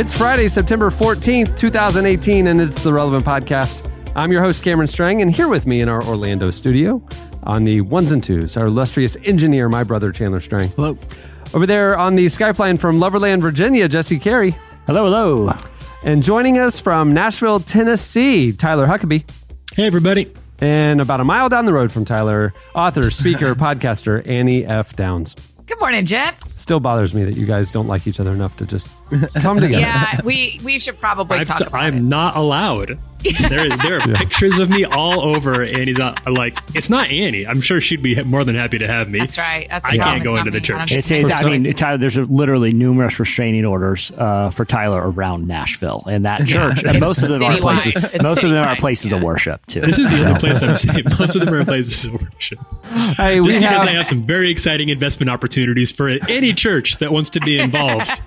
It's Friday, September 14th, 2018, and it's the Relevant Podcast. I'm your host, Cameron Strang, and here with me in our Orlando studio on the ones and twos, our illustrious engineer, my brother, Chandler Strang. Hello. Over there on the Skyplane from Loverland, Virginia, Jesse Carey. Hello, hello. And joining us from Nashville, Tennessee, Tyler Huckabee. Hey, everybody. And about a mile down the road from Tyler, author, speaker, podcaster, Annie F. Downs. Good morning, gents. Still bothers me that you guys don't like each other enough to just come together. Yeah, we we should probably I'm, talk t- about I'm it. not allowed. There, there are pictures of me all over Annie's. not- Like, it's not Annie. I'm sure she'd be more than happy to have me. That's right. That's the I problem. can't go into not the me. I church. It's, get it's, I mean. Tyler, there's literally numerous restraining orders uh, for Tyler around Nashville and that church, and most of them are places. It's most of them are citywide, places of worship too. This is the So- only place I'm saying. Most of them are places of worship. Hey, we Just because have, I have some very exciting investment opportunities for any church that wants to be involved.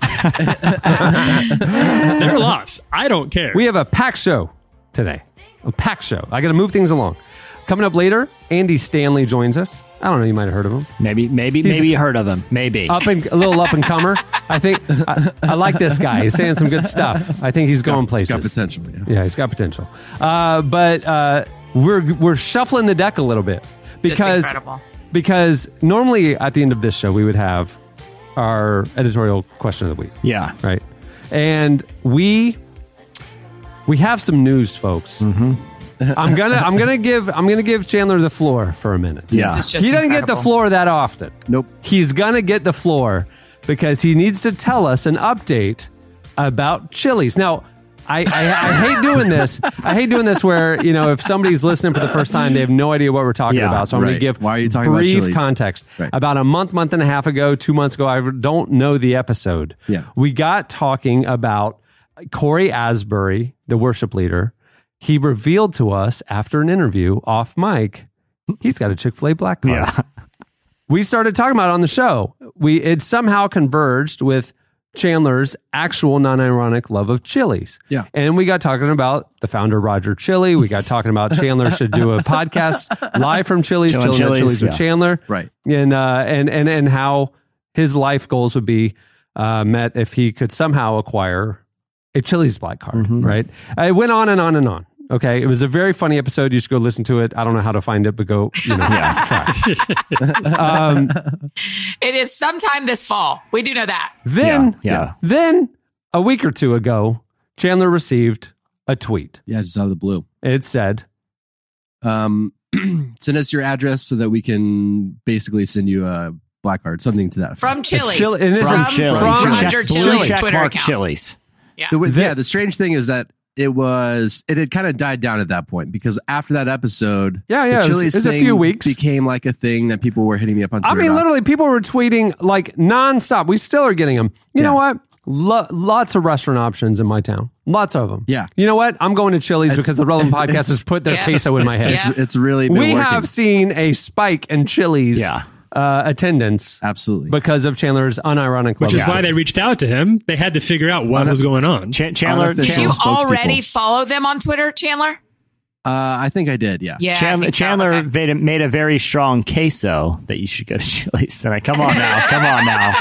Their loss. I don't care. We have a pack show today. A pack show. I got to move things along. Coming up later, Andy Stanley joins us. I don't know. You might have heard of him. maybe, maybe, He's- maybe you heard of him. Maybe. Up and a little up and comer. I think I, I like this guy. He's saying some good stuff. I think he's going places. Got potential. Yeah. Yeah, he's got potential. Uh, but uh, we're we're shuffling the deck a little bit because because normally at the end of this show we would have our editorial question of the week. yeah. right? And we we have some news, folks. Mm-hmm. I'm gonna I'm gonna give I'm gonna give Chandler the floor for a minute. Yeah. This is just he doesn't get the floor that often. Nope. He's gonna get the floor because he needs to tell us an update about Chili's. Now, I, I, I hate doing this. I hate doing this where, you know, if somebody's listening for the first time, they have no idea what we're talking Yeah, about. So I'm going to give Why are you talking brief Chili's? context. Right. About a month, month and a half ago, two months ago, I don't know the episode. Yeah. We got talking about Cory Asbury, the worship leader. He revealed to us after an interview off mic, he's got a Chick fil A black card Yeah. we started talking about it on the show. We it somehow converged with Chandler's actual non-ironic love of Chili's. Yeah. And we got talking about the founder Roger Chili. We got talking about Chandler should do a podcast live from Chili's, Chillin' Chili's, Chili's with yeah. Chandler. Right. And uh and and and how his life goals would be uh, met if he could somehow acquire a Chili's black card, Mm-hmm. right? Uh, It went on and on and on. Okay, it was a very funny episode. You should go listen to it. I don't know how to find it, but go, you know, yeah, try. um, It is sometime this fall. We do know that. then, Yeah, yeah. then a week or two ago, Chandler received a tweet. Yeah, just out of the blue. It said, Um, send us your address so that we can basically send you a black card, something to that effect. From Chili's. Chili- and this from, is Chili's. from Roger Check- Blue Chili's check Twitter account. Chili's. Yeah. The, yeah, the strange thing is that it was it had kind of died down at that point because after that episode, Yeah, yeah, the it was- Chili's it was a few weeks. became like a thing that people were hitting me up on. I mean, about. literally, people were tweeting like nonstop. We still are getting them. You know what? Lo- lots of restaurant options in my town. Lots of them. Yeah. You know what? I'm going to Chili's because the Relevant Podcast has put their Yeah. queso in my head. It's, it's really been We working. have seen a spike in Chili's Yeah. Uh, attendance absolutely. because of Chandler's unironic Which is of why they reached out to him. They had to figure out what was going on. Ch- Chandler, Unofficial Do you already follow them on Twitter, Chandler? uh, I think I did. Yeah. Yeah. Chandler, so. Chandler Okay. made, a, made a very strong queso that you should go to Chili's. Then I come on now, come on now.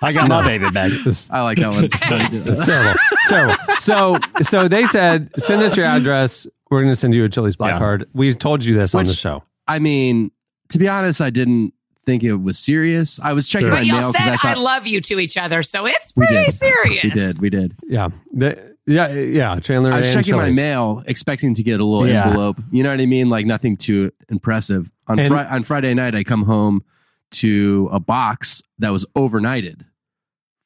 I got my baby back. I like that one. It's terrible. terrible. So, so they said, send us your address. We're going to send you a Chili's black Yeah. card. We told you this on the show. I mean, to be honest, I didn't think it was serious. I was checking Sure. my But y'all mail said because I I, love you to each other, so it's pretty did. serious. We did. We did. Yeah. The- yeah. Yeah. Chandler. I was and checking my mail, expecting to get a little Yeah. envelope. You know what I mean? Like nothing too impressive. On And- Fri- on Friday night, I come home to a box that was overnighted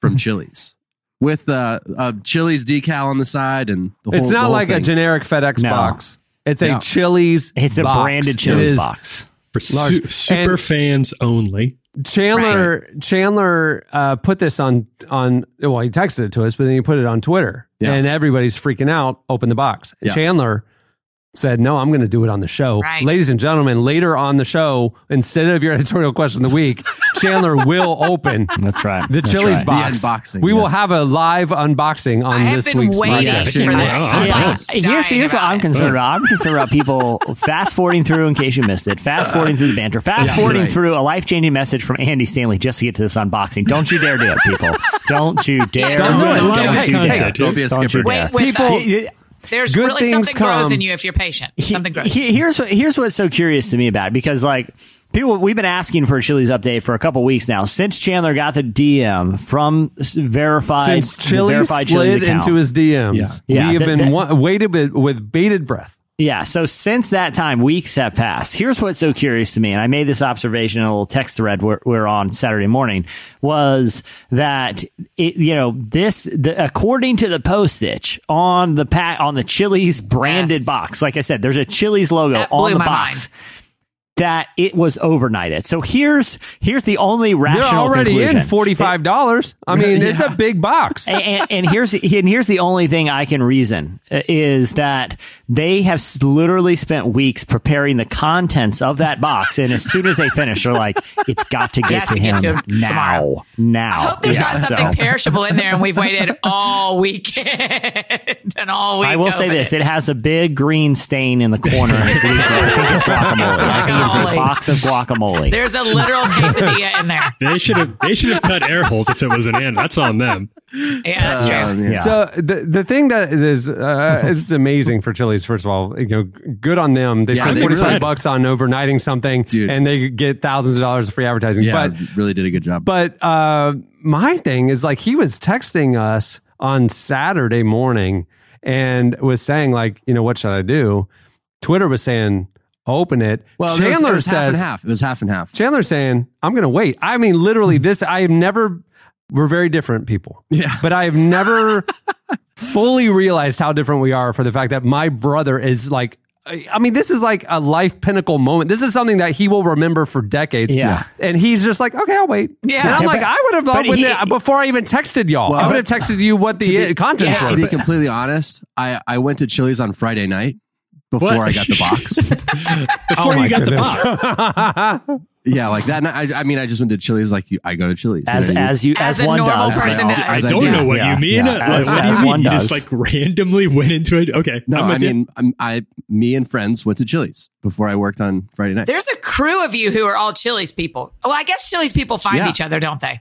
from Chili's with uh, a Chili's decal on the side, and the whole. It's not whole like a generic FedEx No. box. It's a No. Chili's. It's a branded It Chili's box. For Large. su- super And- fans only. Chandler Chandler uh, put this on on well he texted it to us but then he put it on Twitter Yeah. and everybody's freaking out open the box and Yeah. Chandler said no I'm going to do it on the show Right. ladies and gentlemen later on the show instead of your editorial question of the week Chandler will open That's right. the That's Chili's right. box The unboxing, we will have a live unboxing on I have this been week's waiting podcast. for this. Yeah. Here's, here's what I'm concerned about. I'm concerned about people fast forwarding through in case you missed it. Fast uh, forwarding through the banter. Fast forwarding right. through a life changing message from Andy Stanley just to get to this unboxing. Don't you dare do it, people. Don't you dare. Don't do it. Don't Hey, you hey, dare. hey, don't be a Don't you skipper. dare. Wait, with People- us. He- There's Good really things something grows come. in you if you're patient. Something grows. he- here's what here's what's so curious to me about it because like people we've been asking for a Chili's update for a couple weeks now since Chandler got the DM from s- verified since the Chili verified slid Chili's account. into his DMs Yeah. we have that- been that- wa- waited with, with bated breath Yeah. So since that time, weeks have passed. Here's what's so curious to me, and I made this observation in a little text thread we're, we're on Saturday morning, was that it, you know this the, according to the postage on the pack on the Chili's branded Yes. box. Like I said, there's a Chili's logo That on the box. That it was overnighted. So here's here's the only rational They're already conclusion. in forty five dollars. I mean, it's a big box. and, and, and here's and here's the only thing I can reason uh, is that they have literally spent weeks preparing the contents of that box, and as soon as they finish, they're like, "It's got to get has to to him, to him now, tomorrow." now." I hope there's Yeah, not something so- perishable in there, and we've waited all weekend and all week. I will say this: it. it has a big green stain in the corner, and it's leaking. I think it's guacamole. I a box of guacamole. There's a literal quesadilla in there. They should have they should have cut air holes if it was an ant. That's on them. Yeah, that's true. Um, yeah. Yeah. So the the thing that is uh, it's amazing for Chili's. First of all, you know, good on them. They Yeah, spent forty five really- bucks on overnighting something, Dude. and they get thousands of dollars of free advertising. yeah, But really did a good job. but uh, my thing is like he was texting us on Saturday morning and was saying like, you know, what should I do? Twitter was saying open it. well, it was- Chandler it was half and says half. It was half and half. Chandler saying, I'm going to wait. I mean, literally, this, I have never, we're very different people. Yeah. But I have never fully realized how different we are for the fact that my brother is like, I mean, this is like a life pinnacle moment. This is something that he will remember for decades. Yeah. And he's just like, okay, I'll wait. Yeah. And I'm Yeah, like, but- I would have thought but he- the- before I even texted y'all, I would have texted you what the to be- contents Yeah. To be completely honest, I, I went to Chili's on Friday night before What? I got the box. Before oh my you got goodness. the box. yeah, like that. night, I, I mean, I just went to Chili's like you, I go to Chili's. you as know what I mean? as you as, As one does. person does. I I don't do. know what Yeah, you mean. yeah, Like, as- what do you mean? one You does. just like randomly went into it. Okay, no, I'm I mean, I'm, I, me and friends went to Chili's before I worked on Friday night. There's a crew of you who are all Chili's people. Well, I guess Chili's people find Yeah. each other, don't they?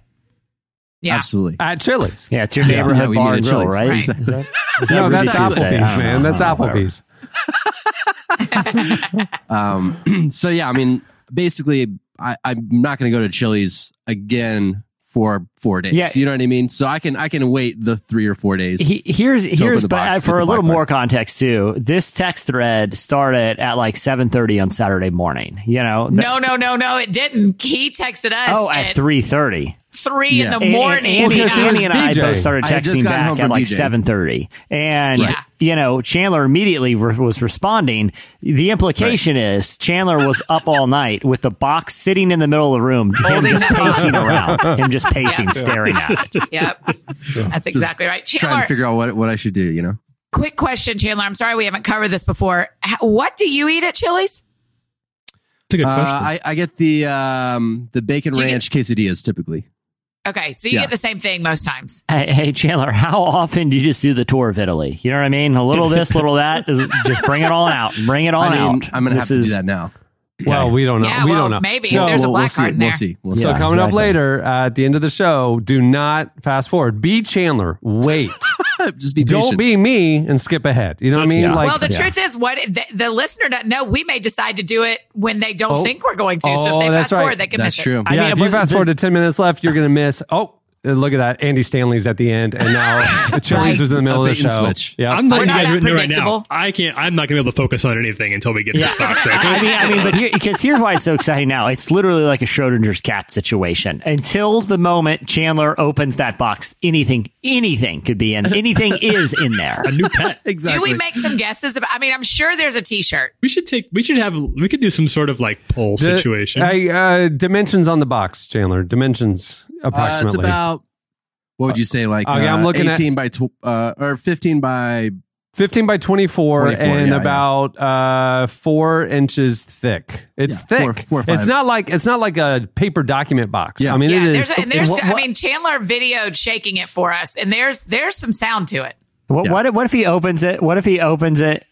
Yeah. Absolutely. At Chili's. Yeah, it's your neighborhood Yeah, bar and grill, Chili's. right? Right. Is that- is that No, that's you say? I Applebee's, man. That's Applebee's. Um, so yeah, I mean, basically, I, I'm not going to go to Chili's again for four days. Yeah. You know what I mean? So I can I can wait the three or four days. He, here's here's the but box, uh, get for a little more mark. context too. This text thread started at like 7:30 on Saturday morning. You know, the- No, no, no, no, it didn't. He texted us oh at at 3:30. Three Yeah. in the morning. And, Andy, Well, 'cause he Andy was and I DJ. both started I had just texting back at like 7:30, and Right. you know Chandler immediately re- was responding. The implication is Chandler was up all night with the box sitting in the middle of the room, him just pacing around, him just pacing, staring at it. Yep. That's exactly right. Chandler, trying to figure out what what I should do. You know, quick question, Chandler. I'm sorry we haven't covered this before. What do you eat at Chili's? It's a good uh, question. I I get the um the bacon Do you ranch quesadillas typically. Okay, so you Yeah. get the same thing most times. Hey, hey, Chandler, how often do you just do the tour of Italy? You know what I mean? A little this, little that. Just bring it all out. Bring it all I mean, out. I'm gonna have to is- do that now. Well, we don't know. Yeah, we well, don't know. maybe So- there's a we'll, black we'll see. card in We'll see. We'll So see. Yeah, coming up later uh, at the end of the show, do not fast forward. Be Chandler. Wait. Just be patient. Don't be me and skip ahead. You know what I mean? Yeah. Like, well, the yeah. truth is, what the, the listener doesn't know, we may decide to do it when they don't Oh. think we're going to. so Oh, if they that's fast forward, they can That's miss true. it. I yeah, mean, if you fast forward to 10 minutes left, you're going to miss. Oh, look at that. Andy Stanley's at the end. And now the Chili's was in the middle A of the show. and switch. Yeah. I'm letting not guys that right now. predictable. I can't. I'm not gonna be able to focus on anything until we get this box. Okay? I mean, I mean, but here, because here's why it's so exciting now. It's literally like a Schrodinger's cat situation. Until the moment Chandler opens that box, anything anything could be in. Anything is in there. A new pet. exactly. Do we make some guesses about? I mean, I'm sure there's a T-shirt. We should take. We should have. We could do some sort of like poll The- situation. I, uh, dimensions on the box, Chandler. Dimensions Uh, approximately. it's about what would you say like Okay, I'm uh, looking at- 18 by tw- uh, or 15 by 15 by 24, 24, and yeah, about uh four inches thick it's Yeah, thick four- four it's not like it's not like a paper document box Yeah. i mean Yeah, it there's is a, and there's. what- I mean, Chandler videoed shaking it for us, and there's there's some sound to it. What, Yeah. what if- what if he opens it? What if he opens it?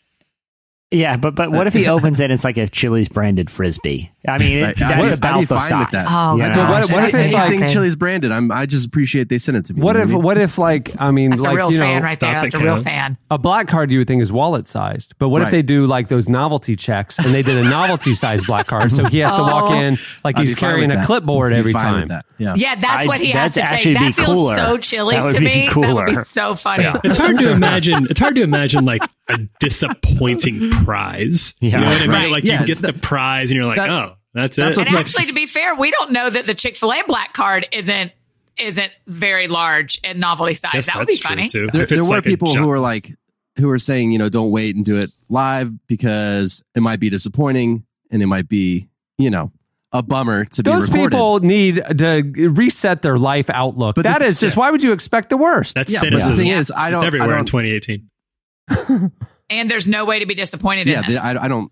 Yeah, but but what if he opens it? and It's like a Chili's branded frisbee. I mean, it, Right. that's I'd about the fine size. that. Oh, you know? But what- what if it's like- anything Chili's branded? I'm I just appreciate they sent it to me. what if what if like i mean That's like a real you know fan right there. thought That's a real fan. a black card you would think is wallet sized but what if they do like those novelty checks and they did a novelty sized black card so he has to walk Oh. in like I'd he's carrying a clipboard every time that. Yeah. Yeah, that's I- what he has to take. That feels cooler. so Chili's to me. That would be cooler. so funny. it's hard to imagine. It's hard to imagine like a disappointing prize. Yeah. you know what I mean? Right. Like Yeah, you get the prize, and you're like, that- oh, that's, that's it. what And makes- actually, to be fair, we don't know that the Chick Fil A black card isn't isn't very large and novelty size. Guess that would be funny. too. there, If there were like people who were like who were saying you know don't wait and do it live because it might be disappointing and it might be you know a bummer to be those recorded. people need to reset their life outlook But the- that is just why would you expect the worst That's yeah, but cynicism. the thing is, I don't. I everywhere in don't 2018. and there's no way to be disappointed yeah, in they, this. I, I don't.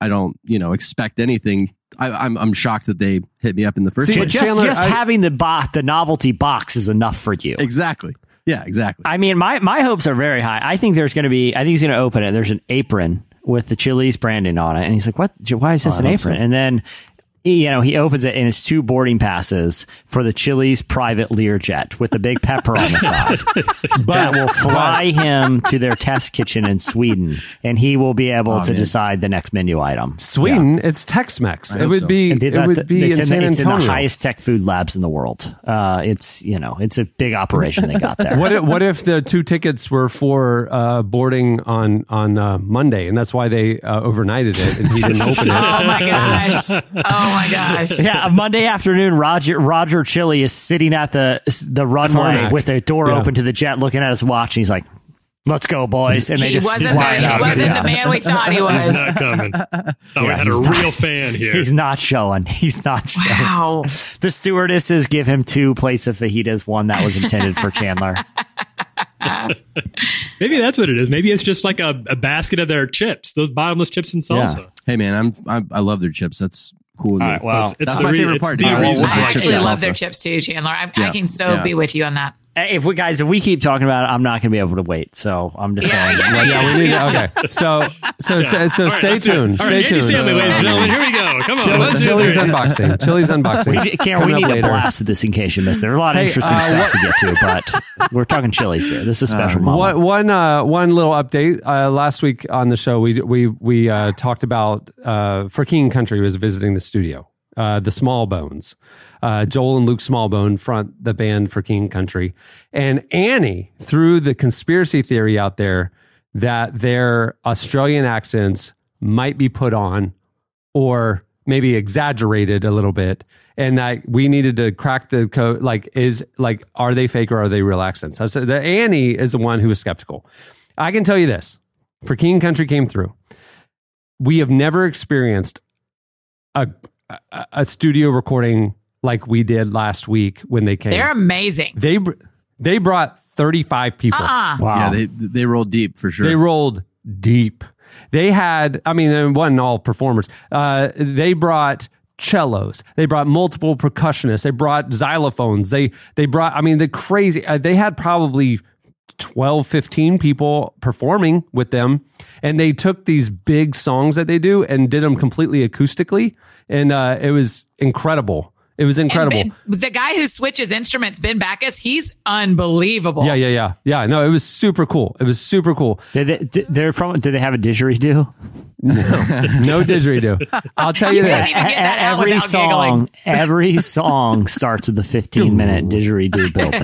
I don't. You know, expect anything. I, I'm. I'm shocked that they hit me up in the first See, place. just Chandler, just I- having the box, the novelty box, is enough for you. Exactly. Yeah. Exactly. I mean, my my hopes are very high. I think there's going to be. I think he's going to open it. There's an apron with the Chili's branding on it, and he's like, "What? Why is this Oh, an apron?" so. And then. You know, he opens it and it's two boarding passes for the Chili's private Learjet with the big pepper on the side that will fly him to their test kitchen in Sweden, and he will be able Oh, to man. decide the next menu item. sweden it's tex-mex it would so. be And it that- would be in it's san the, it's in the highest tech food labs in the world. Uh, it's you know it's a big operation they got there. what if, what if the two tickets were for uh, boarding on on uh, Monday, and that's why they uh, overnighted it, and he didn't open it? oh my gosh! Oh Oh my gosh! yeah, a Monday afternoon, Roger Roger Chili is sitting at the the runway Tarmac. with the door Yeah. open to the jet, looking at his watch. And he's like, "Let's go, boys!" And they He just wasn't, fly the, out. he wasn't Yeah. the man we thought he He's was. not coming. Thought oh, we had a he's not. real fan here. He's not showing. He's not showing. Wow. The stewardesses give him two plates of fajitas, one that was intended for Chandler. Maybe that's what it is. Maybe it's just like a, a basket of their chips, those bottomless chips and salsa. hey, man. I'm. I'm I love their chips. That's cool. with me. All right, well, It's, it's That's the my re- favorite it's part. the Yeah, I actually love their chips too, Chandler. I, I can so Yeah. be with you on that. If we guys, if we keep talking about it, I'm not going to be able to wait. So I'm just saying. yeah, yeah, we need to, okay. So so so, so All right, stay let's tuned. All Stay right, tuned. Stanley, ladies and gentlemen, here we go. Come on, Chili- Chili's unboxing. Chili's unboxing. We, Cameron, we need up to later. blast with this in case you missed. There are a lot of Hey, interesting uh, stuff what- to get to, but we're talking chilies here. This is a special moment. One one uh, one little update. Uh, last week on the show, we we we uh, talked about uh, for King Country was visiting the studio. Uh, the Smallbones. Uh, Joel and Luke Smallbone front the band for King Country, and Annie threw the conspiracy theory out there that their Australian accents might be put on or maybe exaggerated a little bit and that we needed to crack the code. Like is like are they fake or are they real accents? I said the annie is the one who was skeptical. I can tell you this. For king country came through. We have never experienced a a, a studio recording like we did last week when they came They're amazing. they they brought 35 people Uh-uh. wow. Yeah, they they roll deep for sure. they rolled deep. They had, I mean, it wasn't all performers. Uh, they brought cellos. They brought multiple percussionists. They brought xylophones. They they brought, I mean, the crazy. Uh, they had probably 12, 15 people performing with them, and they took these big songs that they do and did them completely acoustically, and uh, it was incredible. It was incredible. And, the guy who switches instruments, Ben Backus, he's unbelievable. Yeah, yeah, yeah, yeah. No, it was super cool. It was super cool. Did they? Did, they're from? Did they have a didgeridoo? No, no didgeridoo. I'll tell you, you this: every song, giggling. every song starts with a fifteen-minute didgeridoo build.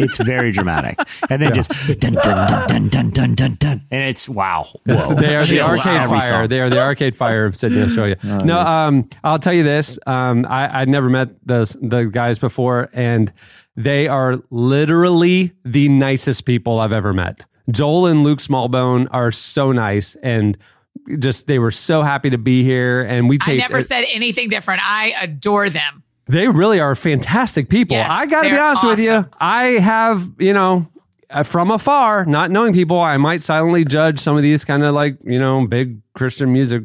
it's very dramatic, and then yeah. just dun, dun, dun, dun, dun, dun, dun, and it's wow. It's the, they are the arcade fire. They are the arcade fire of Sydney, Australia. Uh, no, well, um, I'll tell you this. Um, I, I'd never met the the guys before, and they are literally the nicest people I've ever met. Joel and Luke Smallbone are so nice, and just they were so happy to be here. And we I taped. never said anything different. I adore them. they really are fantastic people. Yes, I got to be honest with you. I have, you know, uh, from afar, not knowing people, I might silently judge some of these kind of like, you know, big Christian music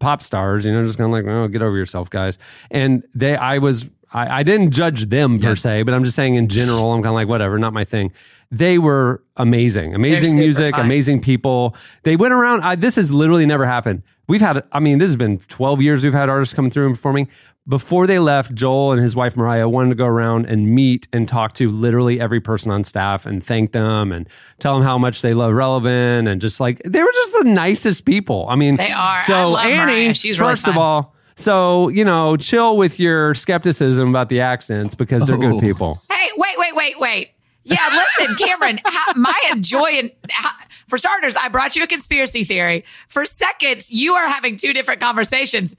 pop stars, you know, just kind of like, oh, get over yourself, guys. And they, I was, I, I didn't judge them per Yeah. se, but I'm just saying in general, I'm kind of like, whatever, not my thing. They were amazing, amazing music, fun. amazing people. They went around. I, this has literally never happened. We've had, I mean, this has been 12 years we've had artists come through and performing. Before they left, Joel and his wife Moriah wanted to go around and meet and talk to literally every person on staff and thank them and tell them how much they love Relevant and just like they were just the nicest people. I mean, They are. So I love Annie, Moriah. She's really first of all, so you know, chill with your skepticism about the accents because they're Oh. good people. Hey, wait, wait, wait, wait. Yeah, listen, Cameron, how, my joy and how, for starters, I brought you a conspiracy theory. For seconds, you are having two different conversations.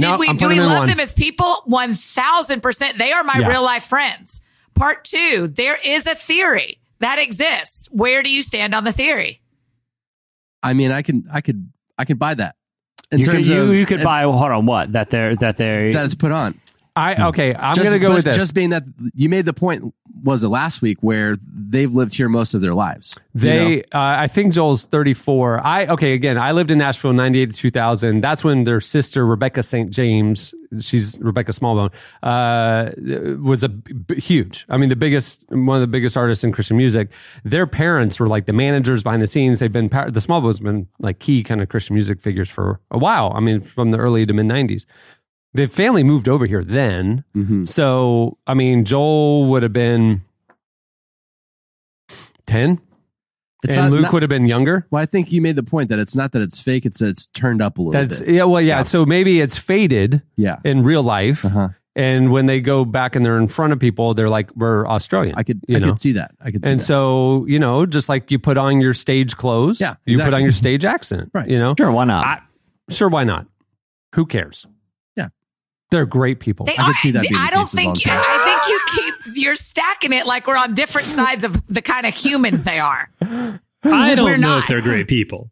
Did No, we I'm do we putting them in love one. them as people? One thousand percent. They are my Yeah. real life friends. Part two, there is a theory that exists. Where do you stand on the theory? I mean, I can, I could, I could buy that. In You could, terms you, of you could if- buy hold on what that they're that they're that it's put on. I hmm. okay, I'm Just- gonna go but with this. Just being that you made the point was it last week where they've lived here most of their lives. you They, know? uh, I think Joel's 34. I, okay, again, I lived in Nashville 98 to 2000. That's when their sister, Rebecca St. James, she's Rebecca Smallbone, uh, was a b- huge, I mean, the biggest, one of the biggest artists in Christian music. Their parents were like the managers behind the scenes. They've been, the Smallbones have been like key kind of Christian music figures for a while. I mean, from the early to mid 90s. The family moved over here then. Mhm. So, I mean, Joel would have been 10 It's and not- Luke not- would have been younger. Well, I think you made the point that it's not that it's fake; it's that it's turned up a little That's bit. yeah, well, yeah. So maybe it's faded Yeah, in real life, Uh-huh. and when they go back and they're in front of people, they're like, "We're Australian." I could, you I know. could see that. I could see and that. so you know, just like you put on your stage clothes, Yeah, you put on your stage accent, Right. You know, sure why not? I- sure, why not? Who cares? Yeah. they're great people. They I could are. see that being I don't case think. Long Time. I think you keep. You're stacking it like we're on different sides of the kind of humans they are. I don't We're know not. if they're great people.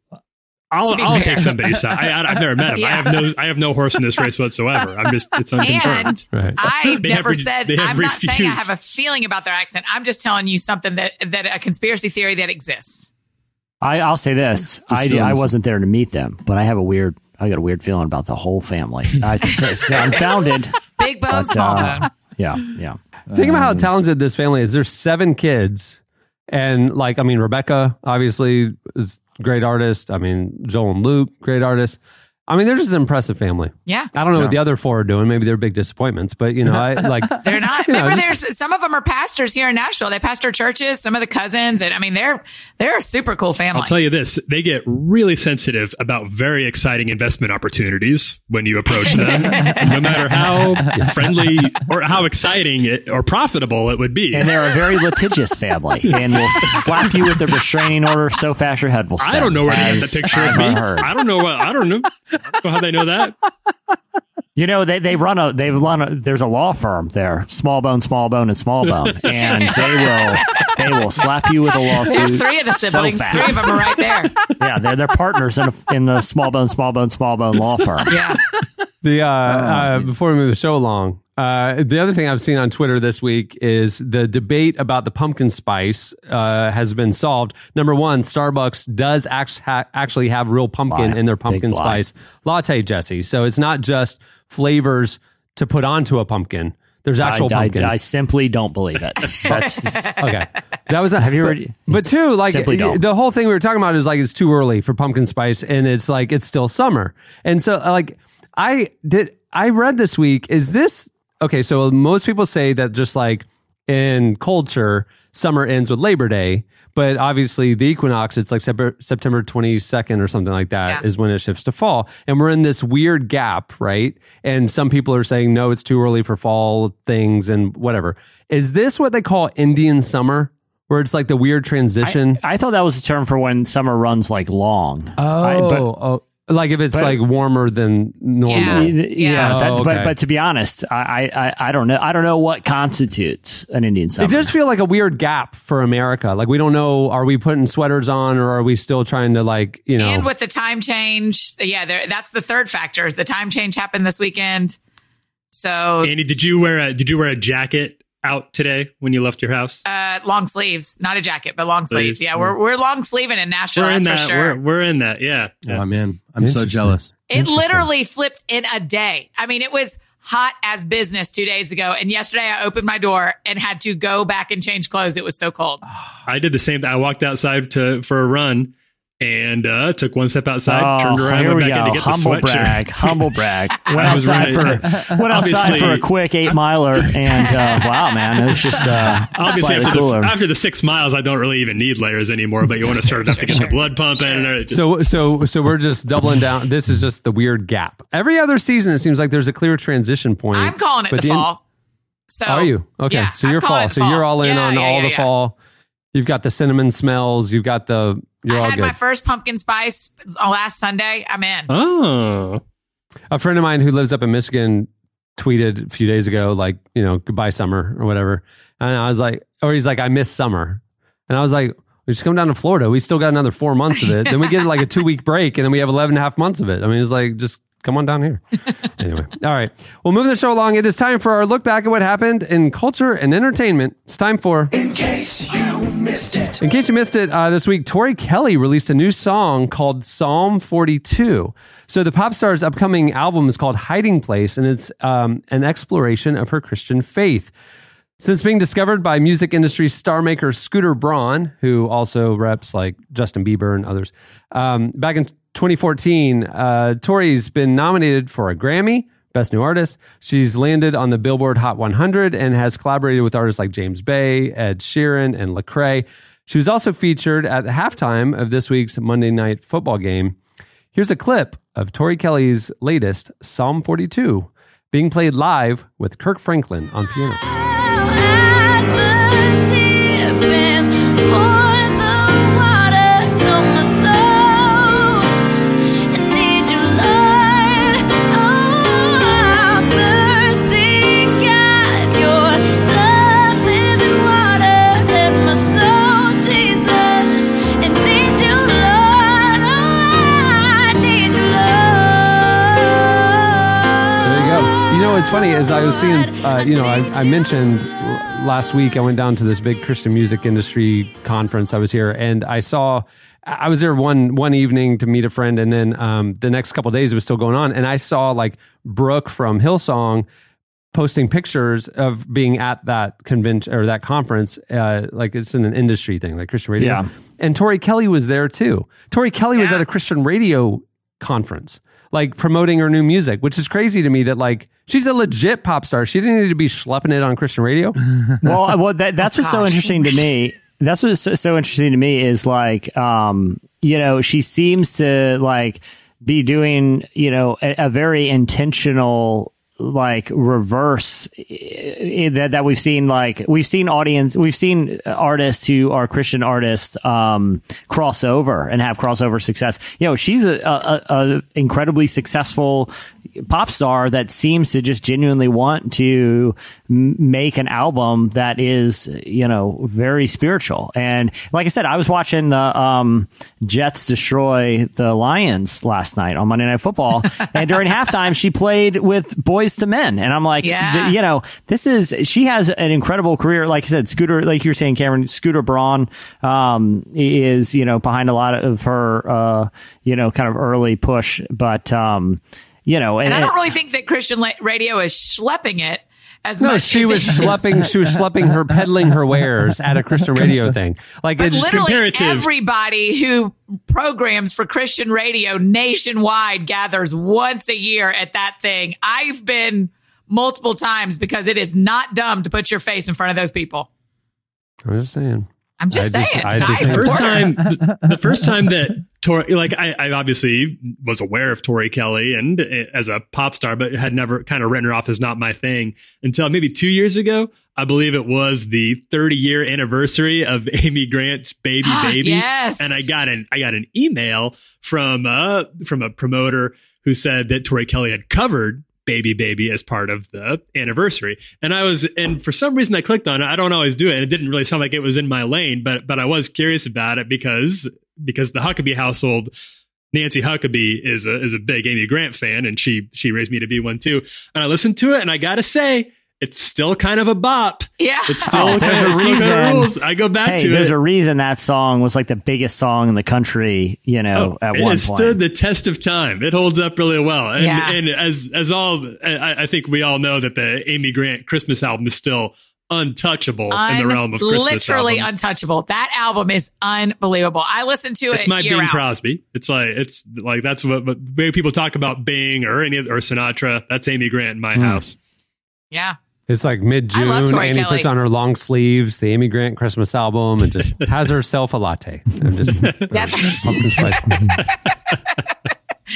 I'll, I'll fair. take somebody's side. I, I, I've never met them. I have no I have no horse in this race whatsoever. I'm just it's unconfirmed. And Right. I've They never re- said. I'm not saying I have a feeling about their accent. I'm just telling you something that that a conspiracy theory that exists. I, I'll say this: I, I wasn't there to meet them, but I have a weird. I got a weird feeling about the whole family. I, am founded. Big bone, But, small uh, bone. yeah, yeah. Think about how talented this family is. There's seven kids, and like I mean, Rebecca obviously is great artist. I mean, Joel and Luke, great artists. I mean, they're just an impressive family. Yeah. I don't know what the other four are doing. Maybe they're big disappointments, but you know, I like They're not. You know, Remember, just- there's some of them are pastors here in Nashville. They pastor churches. Some of the cousins, and I mean, they're they're a super cool family. I'll tell you this: they get really sensitive about very exciting investment opportunities when you approach them, no matter how friendly or how exciting it, or profitable it would be. And they're a very litigious family, and will slap you with the restraining order so fast your head will spin. I don't know where to get the picture of I've me. heard. I don't know what I don't know. I how they know that. You know, they, they run a they run a there's a law firm there, small bone, small bone, and small bone, and they will they will slap you with a lawsuit. There's three of the siblings. fast. three of them are right there. Yeah, they're they're partners in a, in the small bone, small bone, small bone law firm. Yeah. the uh, uh, before we move the show along. Uh, the other thing I've seen on Twitter this week is the debate about the pumpkin spice uh, has been solved. Number one, Starbucks does act- ha- actually have real pumpkin Lie. in their Big pumpkin lie. spice latte, Jesse. So it's not just flavors to put onto a pumpkin. There's I, actual I, pumpkin. I simply don't believe it. That's okay, that was. A, Have you but, already- But two, like the whole thing we were talking about is like it's too early for pumpkin spice, and it's like it's still summer, and so uh, like I did. I read this week. Is this okay? So most people say that just like in culture, summer ends with Labor Day. But obviously, the equinox, it's like September, September 22nd or something like that, is Yeah. when it shifts to fall. And we're in this weird gap, right? And some people are saying, no, it's too early for fall things and whatever. Is this what they call Indian summer? Where it's like the weird transition? I thought that was a term for when summer runs like long. oh, I- but oh, oh. Like if it's But- like warmer than normal. Yeah. yeah, Oh, that, okay. but but to be honest, I, I I don't know. I don't know what constitutes an Indian summer. It does feel like a weird gap for America. Like we don't know, are we putting sweaters on or are we still trying to like, you know, And with the time change, yeah, there, that's the third factor. Is the time change happened this weekend? So Andy, did you wear a did you wear a jacket out today when you left your house? uh, long sleeves, not a jacket, but long sleeves. Sleeves, Yeah, we're we're long sleeving in Nashville. we're in That's that. for sure. We're, we're in that. Yeah. Oh man, I'm so jealous. It literally flipped in a day. I mean, it was hot as business two days ago, and yesterday I opened my door and had to go back and change clothes. It was so cold. I did the same. thing. I walked outside to for a run and uh, took one step outside, Oh, turned around, here went we back in to get the Humble sweatshirt. brag. Humble brag. Went I was outside running- for went outside for a quick eight miler, and uh, wow, man, it was just uh, Obviously, slightly after cooler. the, after the six miles, I don't really even need layers anymore. But you want to start enough to get the blood pumping. And it just- So so so we're just doubling down. This is just the weird gap. Every other season, it seems like there's a clear transition point. I'm calling it But the in- fall. So are you okay? yeah, so you're calling fall. it So you're all in Yeah, on yeah, all yeah, the yeah. fall. You've got the cinnamon smells. You've got the. You're I had good. my first pumpkin spice last Sunday. I'm in. oh, a friend of mine who lives up in Michigan tweeted a few days ago, like, you know, goodbye summer or whatever. And I was like, or he's like, I miss summer. And I was like, we just come down to Florida. We still got another four months of it. then we get like a two week break and then we have 11 and a half months of it. I mean, it's like, just come on down here. anyway. All right. We'll move the show along, it is time for our look back at what happened in culture and entertainment. It's time for In case you missed it. in case you missed it, uh, this week, Tori Kelly released a new song called Psalm 42. So the pop star's upcoming album is called Hiding Place, and it's um, an exploration of her Christian faith. Since being discovered by music industry star maker Scooter Braun, who also reps like Justin Bieber and others, um, back in 2014, uh, Tori's been nominated for a Grammy, Best New Artist. She's landed on the Billboard Hot 100 and has collaborated with artists like James Bay, Ed Sheeran, and Lecrae. She was also featured at the halftime of this week's Monday Night Football game. Here's a clip of Tori Kelly's latest Psalm 42 being played live with Kirk Franklin on piano. What's funny is I was seeing, uh, you know, I, I mentioned last week I went down to this big Christian music industry conference. I was here and I saw, I was there one one evening to meet a friend, and then um, the next couple of days it was still going on, and I saw like Brooke from Hillsong posting pictures of being at that convention or that conference, uh, like it's in an industry thing, like Christian radio. Yeah. And Tori Kelly was there too. Tori Kelly was at a Christian radio conference, like promoting her new music, which is crazy to me that like she's a legit pop star. She didn't need to be schlepping it on Christian radio. well, uh, well, that, that's what's so interesting to me. That's what's so, so interesting to me is like, um, you know, she seems to like be doing, you know, a, a very intentional like reverse eh, that that we've seen like we've seen audience we've seen artists who are Christian artists um cross over and have crossover success. You know, she's a, a, a incredibly successful pop star that seems to just genuinely want to make an album that is you know very spiritual and like i said i was watching the um, jets destroy the lions last night on monday night football and during halftime she played with boys to men. And i'm like Yeah. th- you know this is she has an incredible career. Like i said scooter like you were saying cameron scooter braun um, is you know behind a lot of her uh, you know kind of early push. But um, you know And I don't really think that Christian la- radio is schlepping it as No, much. she as was it is- schlepping. She was schlepping her, peddling her wares at a Christian radio thing. Like But it's literally comparative. everybody who programs for Christian radio nationwide gathers once a year at that thing. I've been multiple times because it is not dumb to put your face in front of those people. I'm just saying. I'm just I saying. Just I think- the first time, the, the first time that Tori, like I, I obviously was aware of Tori Kelly and uh, as a pop star, but had never kind of written her off as not my thing until maybe two years ago. I believe it was the 30 year anniversary of Amy Grant's Baby Baby. Yes. And I got an I got an email from uh from a promoter who said that Tori Kelly had covered Baby Baby as part of the anniversary. And I was and for some reason I clicked on it. I don't always do it. And it didn't really sound like it was in my lane, but but I was curious about it because because the Huckabee household Nancy Huckabee is a is a big Amy Grant fan, and she she raised me to be one too. And I listened to it, and I gotta say, it's still kind of a bop. Yeah. It's oh, still Oh, kind there's of, a still kind reason. of rules. I go back Hey, to there's it. a reason that song was like the biggest song in the country, you know, Oh, at it one has point. stood the test of time. It holds up really well. And, Yeah. and as as all, I, I think we all know that the Amy Grant Christmas album is still untouchable in the realm of Christmas literally albums. untouchable. That album is unbelievable. I listen to it. It's my year Bing round. Crosby. It's like it's like that's what, what when people talk about Bing or any or Sinatra. That's Amy Grant in my Hmm. house. Yeah. It's like mid June. Tori Annie Kelly. puts on her long sleeves, the Amy Grant Christmas album, and just has herself a latte. I'm just That's pumpkin spice.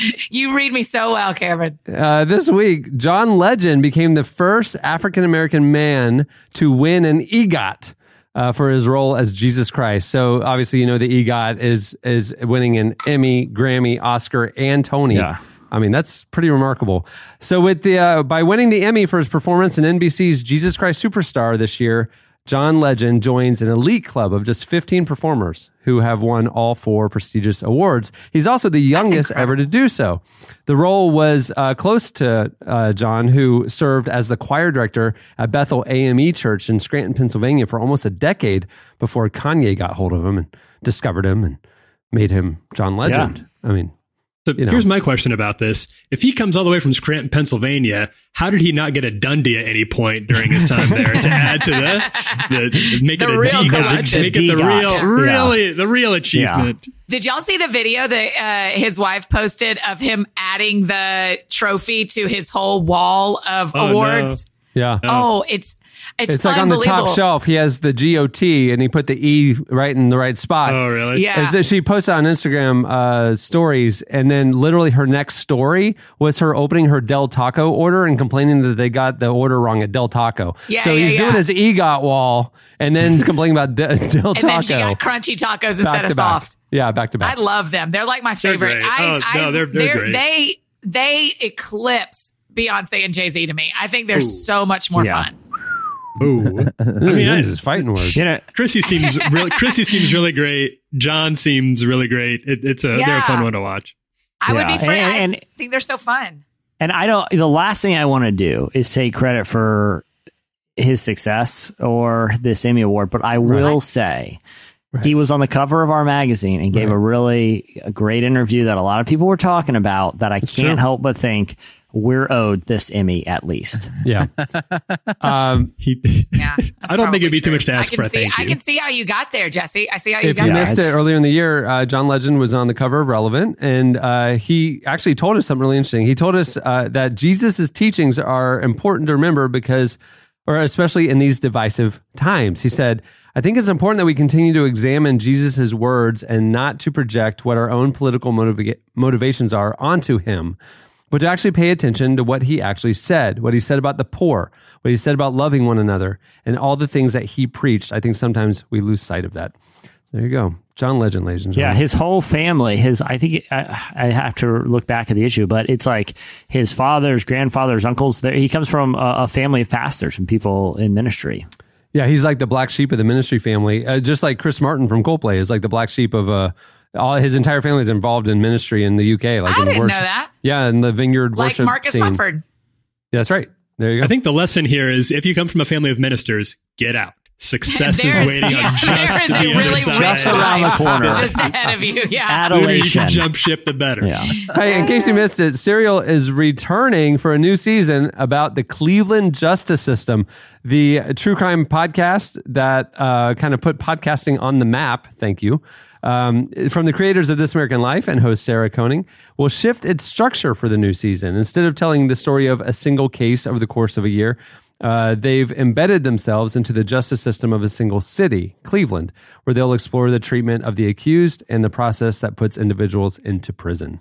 you read me so well, Cameron. Uh, this week, John Legend became the first African American man to win an EGOT. Uh, for his role as Jesus Christ, so obviously you know the EGOT is is winning an Emmy, Grammy, Oscar, and Tony. Yeah. I mean that's pretty remarkable. So with the uh, by winning the Emmy for his performance in NBC's Jesus Christ Superstar this year, John Legend joins an elite club of just 15 performers who have won all four prestigious awards. He's also the youngest ever to do so. The role was uh, close to uh, John, who served as the choir director at Bethel AME Church in Scranton, Pennsylvania for almost a decade before Kanye got hold of him and discovered him and made him John Legend. I mean, So You know. here's my question about this: If he comes all the way from Scranton, Pennsylvania, how did he not get a Dundie at any point during his time there to add to the, the make The it a real D- collection. make it the DGOT. real, Yeah. really the real achievement? Did y'all see the video that uh, his wife posted of him adding the trophy to his whole wall of Oh, awards? yeah. Oh, it's it's, It's like on the top shelf, he has the GOT and he put the E right in the right spot. Oh, really? Yeah. And so she posted on Instagram uh, stories, and then literally her next story was her opening her Del Taco order and complaining that they got the order wrong at Del Taco. Yeah, so yeah, he's doing yeah. his EGOT wall and then complaining about De- Del And Taco. then she got crunchy tacos instead back of to back. soft. Yeah, back to back. I love them. They're like my favorite. great. I, Oh, I, no, they're- they're great. They they eclipse Beyonce and Jay Z to me. I think they're so much more Yeah. fun. Ooh. I this mean, I- is fighting words. you know, Chrissy seems real. Chrissy seems really great. John seems really great. It, it's a they're a fun one to watch. I would be free. And- I think they're so fun. And I don't. The last thing I want to do is take credit for his success or this Emmy award, but I will say he was on the cover of our magazine and gave a really a great interview that a lot of people were talking about. That I can't true. help but think we're owed this Emmy at least. Yeah. um, He, Yeah, I don't think it'd probably be too true. much to ask I for can a see, thank I you. can see how you got there, Jesse. I see how you if got you there. missed it earlier in the year, uh, John Legend was on the cover of Relevant, and uh, he actually told us something really interesting. He told us uh, that Jesus' teachings are important to remember because, or especially in these divisive times. He said, I think it's important that we continue to examine Jesus' words and not to project what our own political motiva- motivations are onto him, but to actually pay attention to what he actually said, what he said about the poor, what he said about loving one another, and all the things that he preached. I think sometimes we lose sight of that. There you go. John Legend, ladies and gentlemen. Yeah, his whole family, his I think I, I have to look back at the issue, but it's like his fathers, grandfathers, uncles. He comes from a, a family of pastors and people in ministry. Yeah, he's like the black sheep of the ministry family. Uh, just like Chris Martin from Coldplay is like the black sheep of uh, all his entire family is involved in ministry in the UK. Like I in didn't worship. know that. Yeah, in the vineyard Like worship Marcus scene. Mumford. That's right. There you go. I think the lesson here is if you come from a family of ministers, get out. Success is waiting yeah, on there just is to a the really other side. Just rich around the life corner. just ahead of you. Yeah. The you Adulation. jump ship, the better. Yeah. Hey, in case you missed it, Serial is returning for a new season about the Cleveland justice system, the true crime podcast that uh, kind of put podcasting on the map. Thank you. Um, from the creators of This American Life and host Sarah Koenig, will shift its structure for the new season. Instead of telling the story of a single case over the course of a year, uh, they've embedded themselves into the justice system of a single city, Cleveland, where they'll explore the treatment of the accused and the process that puts individuals into prison.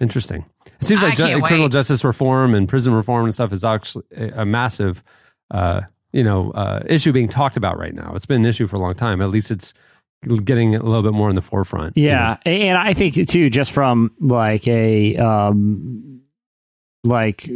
Interesting. It seems I like ju- criminal justice reform and prison reform and stuff is actually a a massive uh, you know uh, issue being talked about right now. It's been an issue for a long time. At least it's getting a little bit more in the forefront. you know? Yeah, and I think too, just from like a um, like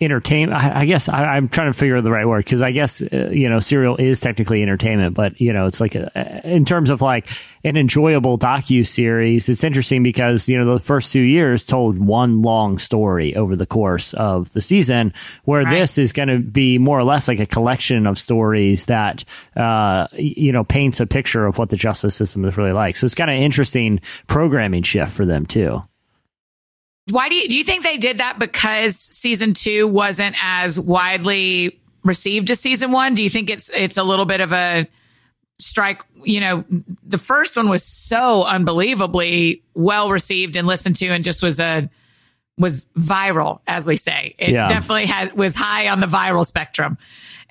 entertainment. I, I guess I, I'm trying to figure out the right word because I guess uh, you know serial is technically entertainment, but you know it's like a, in terms of like an enjoyable docu series. It's interesting because you know the first two years told one long story over the course of the season, where Right. this is going to be more or less like a collection of stories that uh, you know paints a picture of what the justice system is really like. So it's kind of interesting programming shift for them too. Why do you do you think they did that because season two wasn't as widely received as season one? Do you think it's it's a little bit of a strike? You know, the first one was so unbelievably well received and listened to, and just was a was viral, as we say. It Yeah. definitely had was high on the viral spectrum,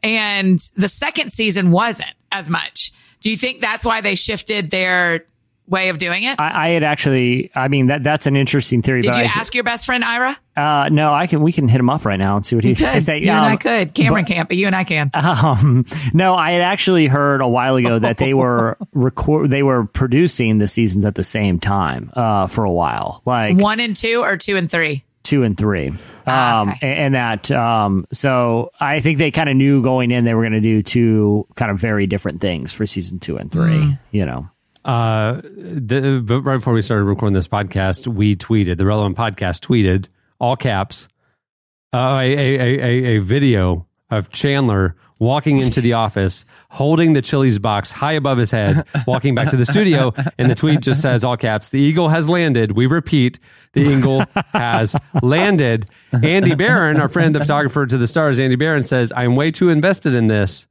and the second season wasn't as much. Do you think that's why they shifted their way of doing it? I, I had actually, I mean that that's an interesting theory. Did but you I, ask your best friend Ira? Uh, no, I can. We can hit him up right now and see what he You could. thinks. They- and I um, could. Cameron can't, but you and I can. Um, no, I had actually heard a while ago that they were record, they were producing the seasons at the same time uh, for a while, like One and two or two and three? two and three. Um, Ah, okay. and, and that, um, so I think they kind of knew going in they were going to do two kind of very different things for season two and three. Mm. You know, Uh, the, but right before we started recording this podcast, we tweeted the relevant podcast tweeted all caps uh, a, a, a, a, video of Chandler walking into the office, holding the Chili's box high above his head, walking back to the studio, and the tweet just says all caps: "The eagle has landed." We repeat, the eagle has landed. Andy Barron, our friend, the photographer to the stars, Andy Barron says, "I'm way too invested in this."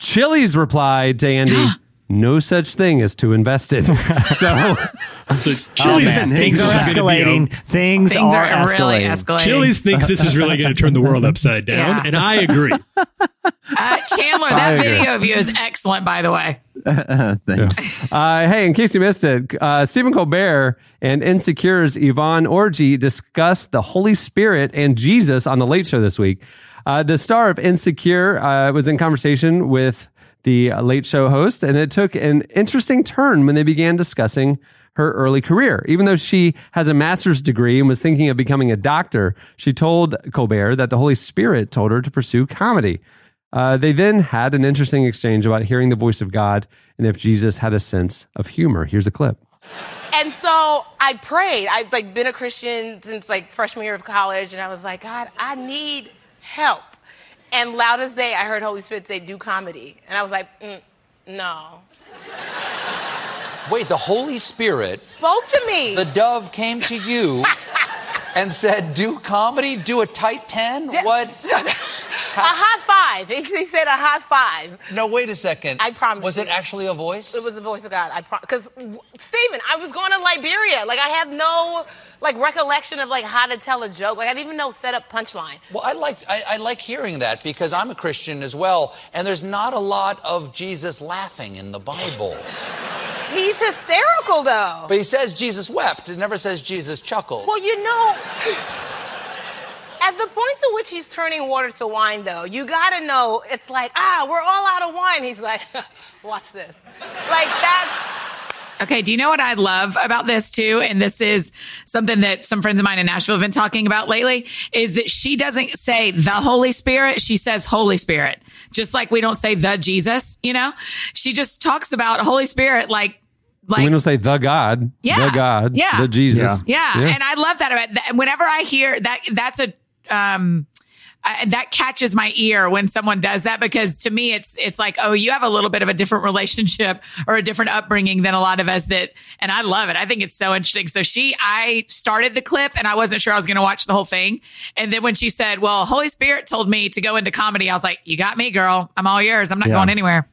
Chili's replied to Andy, "No such thing as too invested." so. So oh, Chili's things are is gonna be a- escalating. Things, Things are, are, escalating. really escalating. Chili's thinks this is really going to turn the world upside down, Yeah. and I agree. Uh, Chandler, that agree. video of you is excellent, by the way. Thanks. Uh, hey, in case you missed it, uh, Stephen Colbert and Insecure's Yvonne Orji discussed the Holy Spirit and Jesus on the Late Show this week. Uh, the star of Insecure uh, was in conversation with the uh, Late Show host, and it took an interesting turn when they began discussing her early career. Even though she has a master's degree and was thinking of becoming a doctor, she told Colbert that the Holy Spirit told her to pursue comedy. Uh, they then had an interesting exchange about hearing the voice of God and if Jesus had a sense of humor. Here's a clip. And so I prayed. I've like been a Christian since like freshman year of college, and I was like, God, I need help. And loud as day, I heard Holy Spirit say, "Do comedy," and I was like, mm, No. Wait, the Holy Spirit, Spoke to me. the dove came to you and said, Do comedy? Do a tight 10? Yeah. What? a high five. He, said a high five. No, wait a second. I promise Was you. it actually a voice? It was the voice of God. I because Stephen, I was going to Liberia. Like I have no like recollection of like how to tell a joke. Like I didn't even know set up punchline. Well, I like I, I like hearing that because I'm a Christian as well, and there's not a lot of Jesus laughing in the Bible. He's hysterical though. But he says Jesus wept. It never says Jesus chuckled. Well, you know, at the point to which he's turning water to wine, though, you gotta know it's like, ah, we're all out of wine. He's like, watch this. Like, that's. Okay, do you know what I love about this too? And this is something that some friends of mine in Nashville have been talking about lately is that she doesn't say the Holy Spirit. She says Holy Spirit. Just like we don't say the Jesus, you know? She just talks about Holy Spirit like, like, we don't say the God, Yeah. the God, Yeah. the Jesus. Yeah, and I love that about that. Whenever I hear that, that's a um, I, that catches my ear when someone does that because to me it's it's like oh you have a little bit of a different relationship or a different upbringing than a lot of us that and I love it. I think it's so interesting. So she I started the clip and I wasn't sure I was going to watch the whole thing. And then when she said well Holy Spirit told me to go into comedy I was like you got me girl. I'm all yours. I'm not Yeah. going anywhere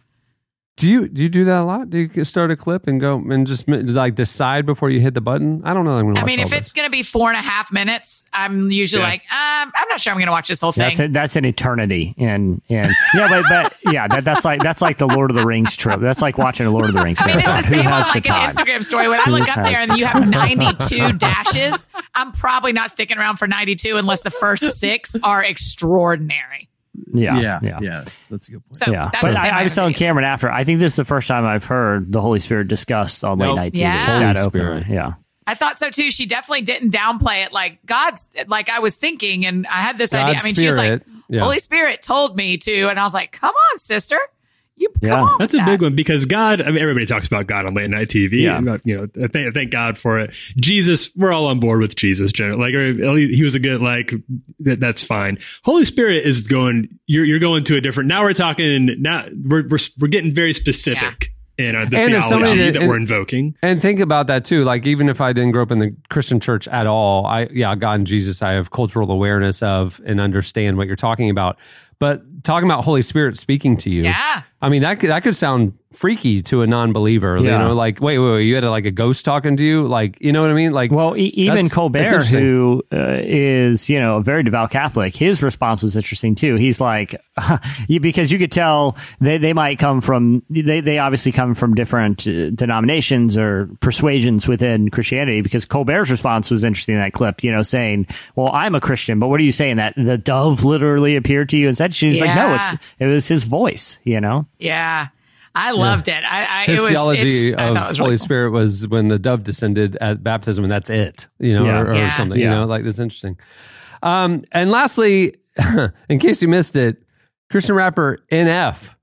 Do you do you do that a lot? Do you start a clip and go and just like decide before you hit the button? I don't know. I'm gonna I watch mean if this. it's going to be four and a half minutes I'm usually Yeah. like um, I'm not sure I'm going to watch this whole thing That's a, that's an eternity, and and yeah, but, but yeah, that, that's like that's like the Lord of the Rings trip. That's like watching a Lord of the Rings. I mean, it's the same Who on like an? Instagram story. When I look up there and the you have 92 dashes, I'm probably not sticking around for 92 unless the first six are extraordinary. Yeah, yeah, yeah. yeah. That's a good point. So Yeah, that's but I, I was telling. Cameron after. I think this is the first time I've heard the Holy Spirit discussed on late Nope. night TV. Yeah. That Holy openly. Spirit. Yeah, I thought so too. She definitely didn't downplay it like God's, like I was thinking, and I had this idea. I mean, she was like, yeah. Holy Spirit told me to, and I was like, come on, sister. You come Yeah. on. That's a that. big one because God. I mean, everybody talks about God on late night TV. Yeah. And, you know, thank, thank God for it. Jesus, we're all on board with Jesus. Generally, like or at least he was a good like. That, that's fine. Holy Spirit is going. You're you're going to a different. Now we're talking. Now we're we're, we're getting very specific in uh, the And if theology somebody did- that and- we're invoking. And think about that too. Like even if I didn't grow up in the Christian church at all, I yeah, God and Jesus, I have cultural awareness of and understand what you're talking about. But talking about Holy Spirit speaking to you, Yeah. I mean that could, that could sound freaky to a non-believer. You know, like wait, wait, wait, you had a, like a ghost talking to you, like you know what I mean? Like Well, e- even that's- that's Colbert, interesting. who uh, is you know a very devout Catholic, his response was interesting too. He's like, because you could tell they, they might come from they they obviously come from different uh, denominations or persuasions within Christianity. Because Colbert's response was interesting in that clip, you know, saying, "Well, I'm a Christian, but what are you saying that the dove literally appeared to you?" And said, "She's like, no, it's it was his voice, you know." Yeah. I loved it. I, I his it was, theology it's- I of thought was Holy really cool. Spirit was when the dove descended at baptism, and that's it. You know, Yeah. or, or Yeah. something. You know, like that's interesting. Um, and lastly, in case you missed it, Christian rapper NF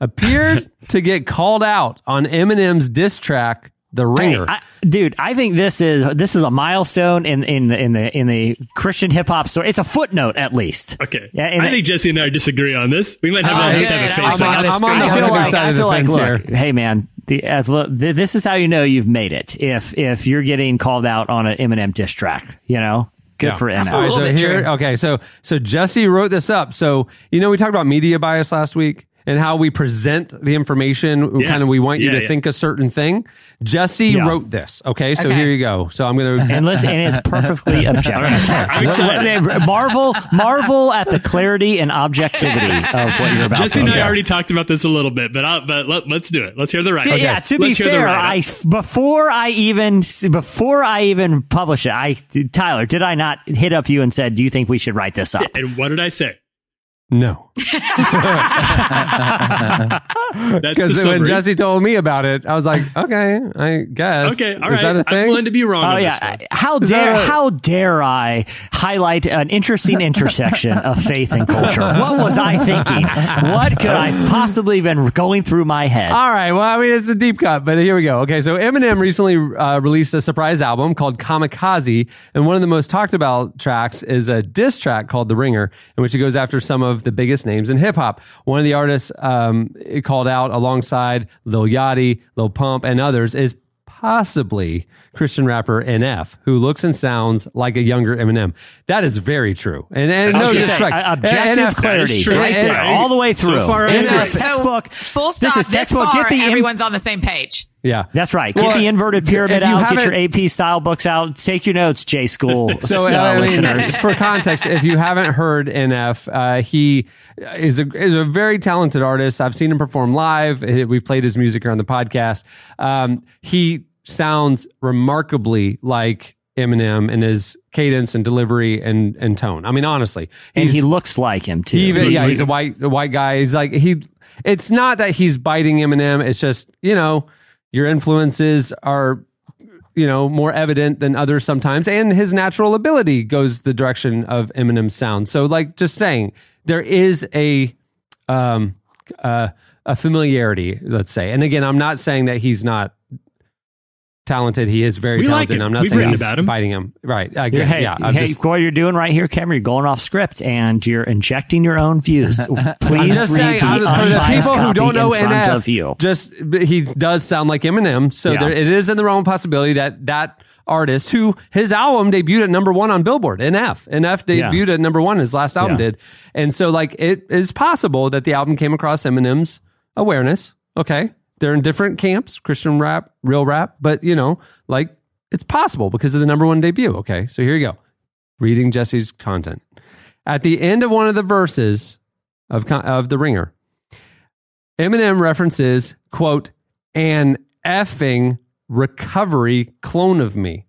appeared to get called out on Eminem's diss track, "The Ringer." Hey, I, dude, I think this is this is a milestone in in the in the in the Christian hip hop story. It's a footnote at least. Okay, Yeah, and I it- think Jesse and I disagree on this. We might have, Oh, to, have, to good. have a I face like off. how I'm on the I other like, side of the feel like, fence look, hey man, the, uh, look, th- this is how you know you've made it. If if you're getting called out on an Eminem diss track, you know, good Yeah. for Eminem. All right, little so here, true. okay, so so Jesse wrote this up. So you know, we talked about media bias last week and how we present the information. Yeah. Kind of, we want you Yeah, to yeah. think a certain thing. Jesse Yeah. wrote this. Okay, so Okay. here you go. So I'm gonna. and listen, and it's perfectly objective. I'm marvel, marvel at the clarity and objectivity of what you're about Jesse to and I hear. already talked about this a little bit, but I'll, but let, let's do it. Let's hear the right. Yeah, to be Let's hear the fair. I before I even before I even publish it, I Tyler, did I not hit up you and said, "Do you think we should write this up?" And what did I say? No, That's the because when. Jesse told me about it, I was like, okay, I guess. Okay, all Is right. that a I'm willing to be wrong. Oh on yeah, this one. how that dare a- how dare I highlight an interesting intersection of faith and culture? What was I thinking? What could I possibly have been going through my head? All right. Well, I mean, it's a deep cut, but here we go. Okay. So Eminem recently uh, released a surprise album called Kamikaze. And one of the most talked about tracks is a diss track called The Ringer, in which he goes after some of the biggest names in hip hop. One of the artists um, called out alongside Lil Yachty, Lil Pump, and others is possibly Christian rapper NF, who looks and sounds like a younger Eminem. That is very true. And, and no gonna say, disrespect. uh, objective NF clarity, true. right there, all the way So through. far, this yeah. is So, textbook. full stop. This This, is textbook. far, Get the in- everyone's on the same page. Yeah. That's right. Get Well, the inverted pyramid you out. Get your AP style books out. Take your notes, J School So uh, I mean, listeners. for context, if you haven't heard NF, uh, he is a is a very talented artist. I've seen him perform live. We've played his music here on the podcast. Um, he sounds remarkably like Eminem in his cadence and delivery and and tone. I mean, honestly, and he looks like him too. he even, yeah, he's a white a white guy. He's like he. It's not that he's biting Eminem. It's just you know your influences are you know more evident than others sometimes, and his natural ability goes the direction of Eminem's sound. So like just saying there is a um uh, a familiarity, let's say. And again, I'm not saying that he's not talented. He is very We like talented. him. I'm not We've saying he's about him. biting him. Right. I Yeah, get, hey, yeah. I'm hey, just, what you're doing right here, Cameron, you're going off script and you're injecting your own views. I'm Please just read saying, the for the people who don't know in front NF, just he does sound like Eminem. So Yeah. there, it is in the realm of possibility that that artist, who his album debuted at number one on Billboard, NF, NF Yeah. debuted at number one. His last album Yeah. did, and so like it is possible that the album came across Eminem's awareness. Okay, they're in different camps, Christian rap, real rap, but you know, like it's possible because of the number one debut. Okay, so here you go, reading Jesse's content at the end of one of the verses of of the Ringer. Eminem references quote an effing recovery clone of me.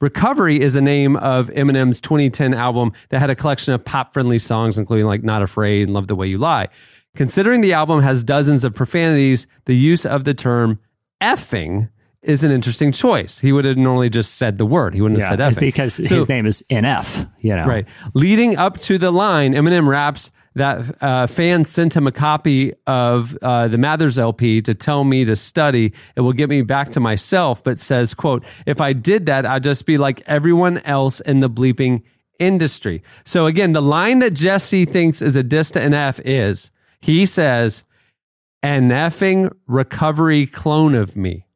Recovery is a name of Eminem's 2010 album that had a collection of pop friendly songs, including like Not Afraid and Love the Way You Lie. Considering the album has dozens of profanities, the use of the term effing is an interesting choice. He would have normally just said the word. He wouldn't have said effing. because So- his name is NF. You know, Right. Leading up to the line, Eminem raps that uh, fans sent him a copy of uh, the Mathers LP to tell me to study. It will get me back to myself, but says, quote, if I did that, I'd just be like everyone else in the bleeping industry. So again, the line that Jesse thinks is a diss to NF is, he says, an effing recovery clone of me.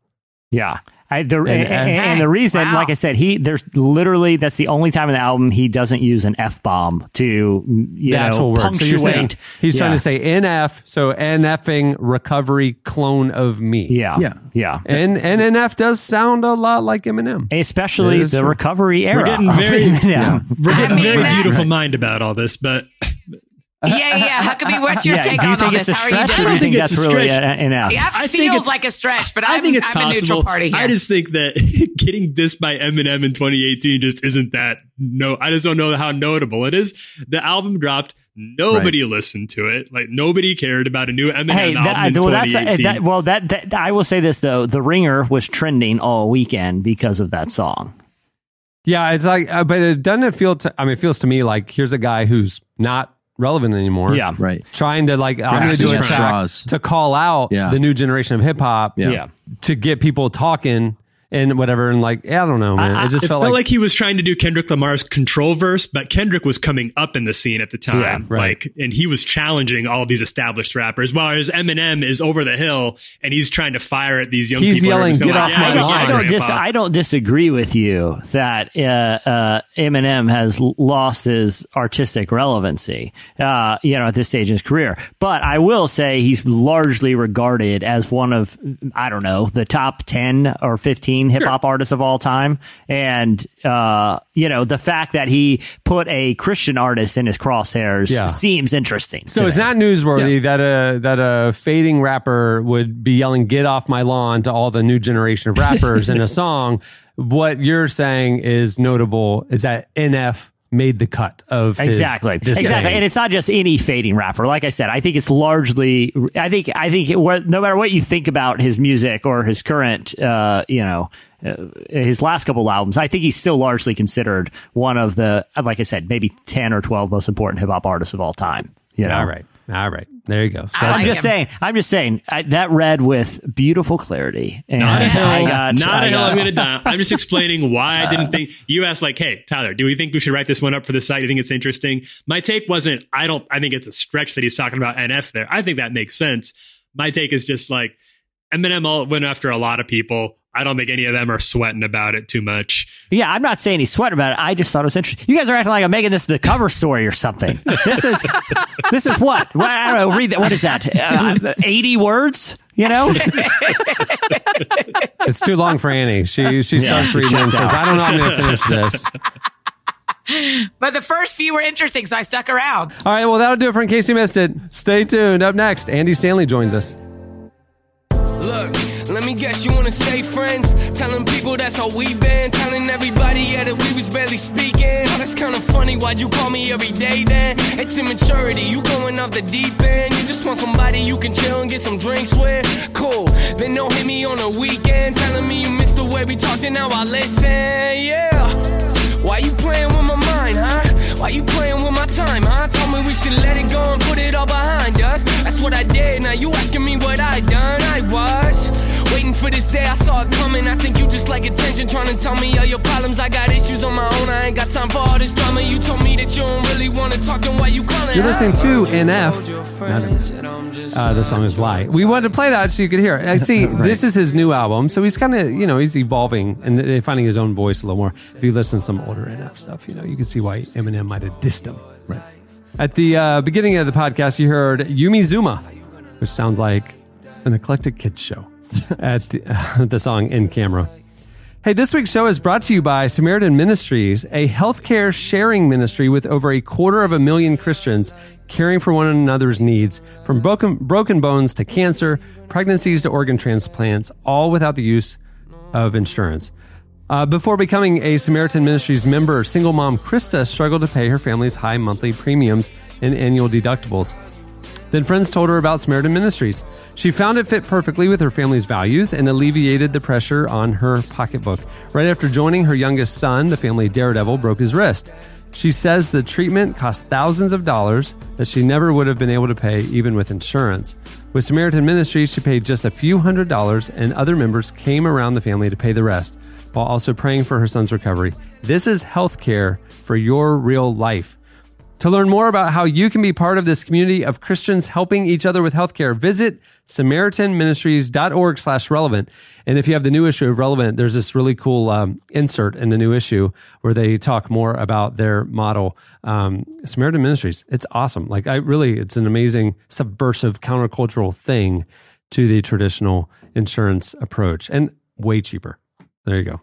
Yeah. I, the, and, And- and, and the reason, Wow. like I said, he there's literally that's the only time in the album he doesn't use an f bomb to you the know actual word. So you're saying punctuate. he's trying to say NF, so NFing recovery clone of me. yeah, Yeah. yeah. And and NF does sound a lot like Eminem. Especially the recovery era. We're getting of very, Eminem. we're getting mean, very that- beautiful mind about all this, but Yeah, yeah. Huckabee, what's your Yeah, take do you on all think this? it's a How are you stretch, or doing? don't think think that's it's a really stretch. an an F? That I feels it's- like a stretch, but I'm, I think it's I'm possible. a neutral party here. I just think that getting dissed by Eminem in 2018 just isn't that no. I just don't know how notable it is. The album dropped. Nobody listened to it. Like nobody cared about a new Eminem Hey, album that, in well, that's 2018. that, well, that, that I will say this though: the Ringer was trending all weekend because of that song. Yeah, it's like, uh, but it doesn't feel. To, I mean, it feels to me like here's a guy who's not relevant anymore. Yeah, Right. trying to like, I'm going to Grasping do a at track straws. to call out Yeah. the new generation of hip hop. Yeah. yeah. to get people talking and whatever. And like, yeah, I don't know, man. I- it just it felt, felt like, like, he was trying to do Kendrick Lamar's control verse, but Kendrick was coming up in the scene at the time. Yeah, right. Like, and he was challenging all these established rappers, whereas Eminem is over the hill and he's trying to fire at these young He's people. who are yelling, "Get off yeah, my I don't- lawn." I I don't don't dis- I don't disagree with you that uh, uh, Eminem has lost his artistic relevancy, uh, you know, at this stage in his career. But I will say he's largely regarded as one of I don't know the top ten or fifteen hip hop artists of all time, and uh, you know the fact that he put a Christian artist in his crosshairs Yeah. seems interesting. So it's me. not newsworthy that a that a fading rapper would be yelling "Get off my lawn" to all the new generation of rappers in a song. What you're saying is notable is that NF made the cut of Exactly. Exactly. And it's not just any fading rapper. Like I said, I think it's largely, I think, I think it, no matter what you think about his music or his current, uh, you know, uh, his last couple albums, I think he's still largely considered one of the, like I said, maybe 10 or 12 most important hip hop artists of all time. You know? all right, all right. There you go. So I that's I'm just him. saying. I'm just saying I, that read with beautiful clarity. And Not a hill. I got, not I a hill. I'm going to die. I'm just explaining why I didn't think. You asked like, "Hey, Tyler, do we think we should write this one up for the site? Do you think it's interesting?" My take wasn't. I don't. I think it's a stretch that he's talking about NF there. I think that makes sense. My take is just like Eminem all went after a lot of people. I don't think any of them are sweating about it too much. Yeah, I'm not saying he's sweating about it. I just thought it was interesting. You guys are acting like I'm making this the cover story or something. This is this is what? Well, I don't know. Read that. What is that? Uh, Eighty words? You know? it's too long for Annie. She she starts reading and says, "I don't know. I'm going to finish this." But the first few were interesting, so I stuck around. All right, well that'll do it for in case you missed it. Stay tuned. Up next, Andy Stanley joins us. Look, let me guess you wanna stay friends. Telling people that's how we been. Telling everybody, yeah, that we was barely speaking. Oh, that's kinda funny, why'd you call me every day then? It's immaturity, you going off the deep end. You just want somebody you can chill and get some drinks with. Cool, then don't hit me on the weekend. Telling me you missed the way we talked and now I listen, yeah. Why you playing with my mind, huh? Why you playing with my time, huh? Told me we should let it go and put it all behind us. That's what I did. Now you asking me what I done. I was waiting for this day. I saw it coming. I think you just like attention, trying to tell me all your problems. I got issues on my own. I ain't got time for all this drama. You told me that you don't really want to talk, and why you calling? You're listening to NF. Uh, the song is "Lie." We wanted to play that so you could hear it. And see, this is his new album, so he's kind of you know he's evolving and finding his own voice a little more. If you listen to some older NF stuff, you know you can see why Eminem might have dissed him. Right. At the uh, beginning of the podcast, you heard Yumi Zouma, which sounds like an eclectic kids show. At the, the song "In Camera." Hey, this week's show is brought to you by Samaritan Ministries, a healthcare sharing ministry with over a quarter of a million Christians caring for one another's needs, from broken, broken bones to cancer, pregnancies to organ transplants, all without the use of insurance. Uh, before becoming a Samaritan Ministries member, single mom Krista struggled to pay her family's high monthly premiums and annual deductibles. Then friends told her about Samaritan Ministries. She found it fit perfectly with her family's values and alleviated the pressure on her pocketbook. Right after joining her youngest son, the family daredevil broke his wrist. She says the treatment cost thousands of dollars that she never would have been able to pay even with insurance. With Samaritan Ministries, she paid just a few hundred dollars, and other members came around the family to pay the rest, while also praying for her son's recovery. This is healthcare for your real life. To learn more about how you can be part of this community of Christians helping each other with healthcare, visit samaritanministries.org slash relevant. And if you have the new issue of Relevant, there's this really cool um, insert in the new issue where they talk more about their model. Um, Samaritan Ministries, it's awesome. Like I really, it's an amazing subversive countercultural thing to the traditional insurance approach and way cheaper. There you go.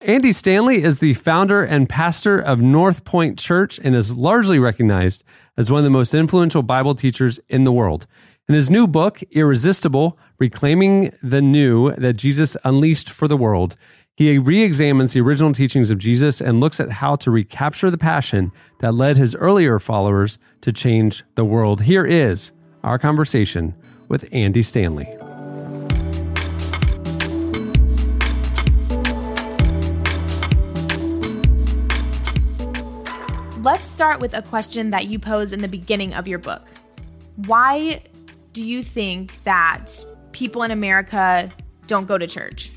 Andy Stanley is the founder and pastor of North Point Church and is largely recognized as one of the most influential Bible teachers in the world. In his new book, Irresistible Reclaiming the New that Jesus Unleashed for the World, he re examines the original teachings of Jesus and looks at how to recapture the passion that led his earlier followers to change the world. Here is our conversation with Andy Stanley. Let's start with a question that you pose in the beginning of your book. Why do you think that people in America don't go to church?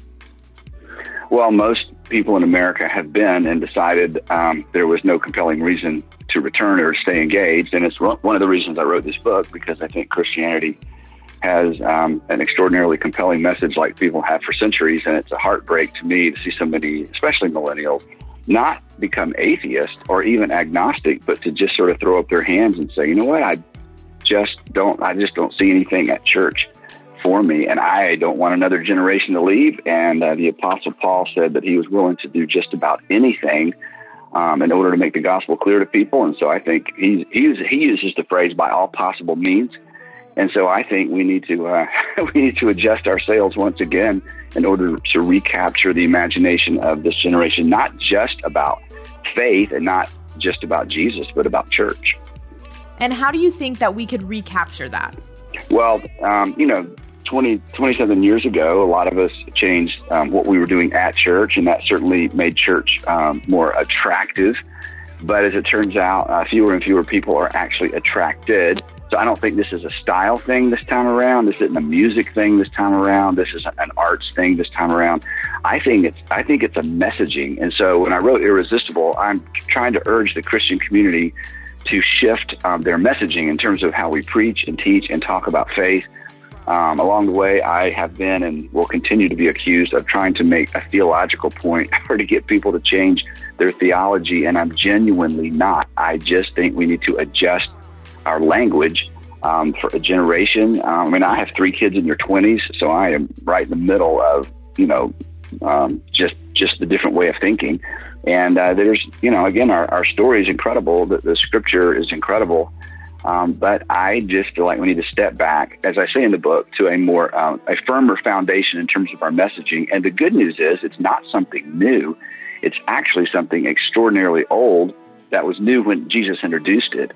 Well, most people in America have been and decided um, there was no compelling reason to return or stay engaged. And it's one of the reasons I wrote this book because I think Christianity has um, an extraordinarily compelling message like people have for centuries. And it's a heartbreak to me to see so many, especially millennials, not become atheist or even agnostic, but to just sort of throw up their hands and say, you know what, I just don't, I just don't see anything at church for me, and I don't want another generation to leave. And uh, the Apostle Paul said that he was willing to do just about anything um, in order to make the gospel clear to people. And so I think he's, he he uses the phrase by all possible means. And so I think we need to uh, we need to adjust our sails once again in order to recapture the imagination of this generation, not just about faith and not just about Jesus, but about church. And how do you think that we could recapture that? Well, um, you know, 20, 27 years ago, a lot of us changed um, what we were doing at church, and that certainly made church um, more attractive. But as it turns out, uh, fewer and fewer people are actually attracted so I don't think this is a style thing this time around. This isn't a music thing this time around. This is an arts thing this time around. I think it's I think it's a messaging. And so when I wrote Irresistible, I'm trying to urge the Christian community to shift um, their messaging in terms of how we preach and teach and talk about faith. Um, along the way, I have been and will continue to be accused of trying to make a theological point or to get people to change their theology, and I'm genuinely not. I just think we need to adjust our language um, for a generation. Um, I mean, I have three kids in their 20s, so I am right in the middle of, you know, um, just just the different way of thinking. And uh, there's, you know, again, our, our story is incredible. The, the scripture is incredible. Um, but I just feel like we need to step back, as I say in the book, to a more um, a firmer foundation in terms of our messaging. And the good news is, it's not something new; it's actually something extraordinarily old that was new when Jesus introduced it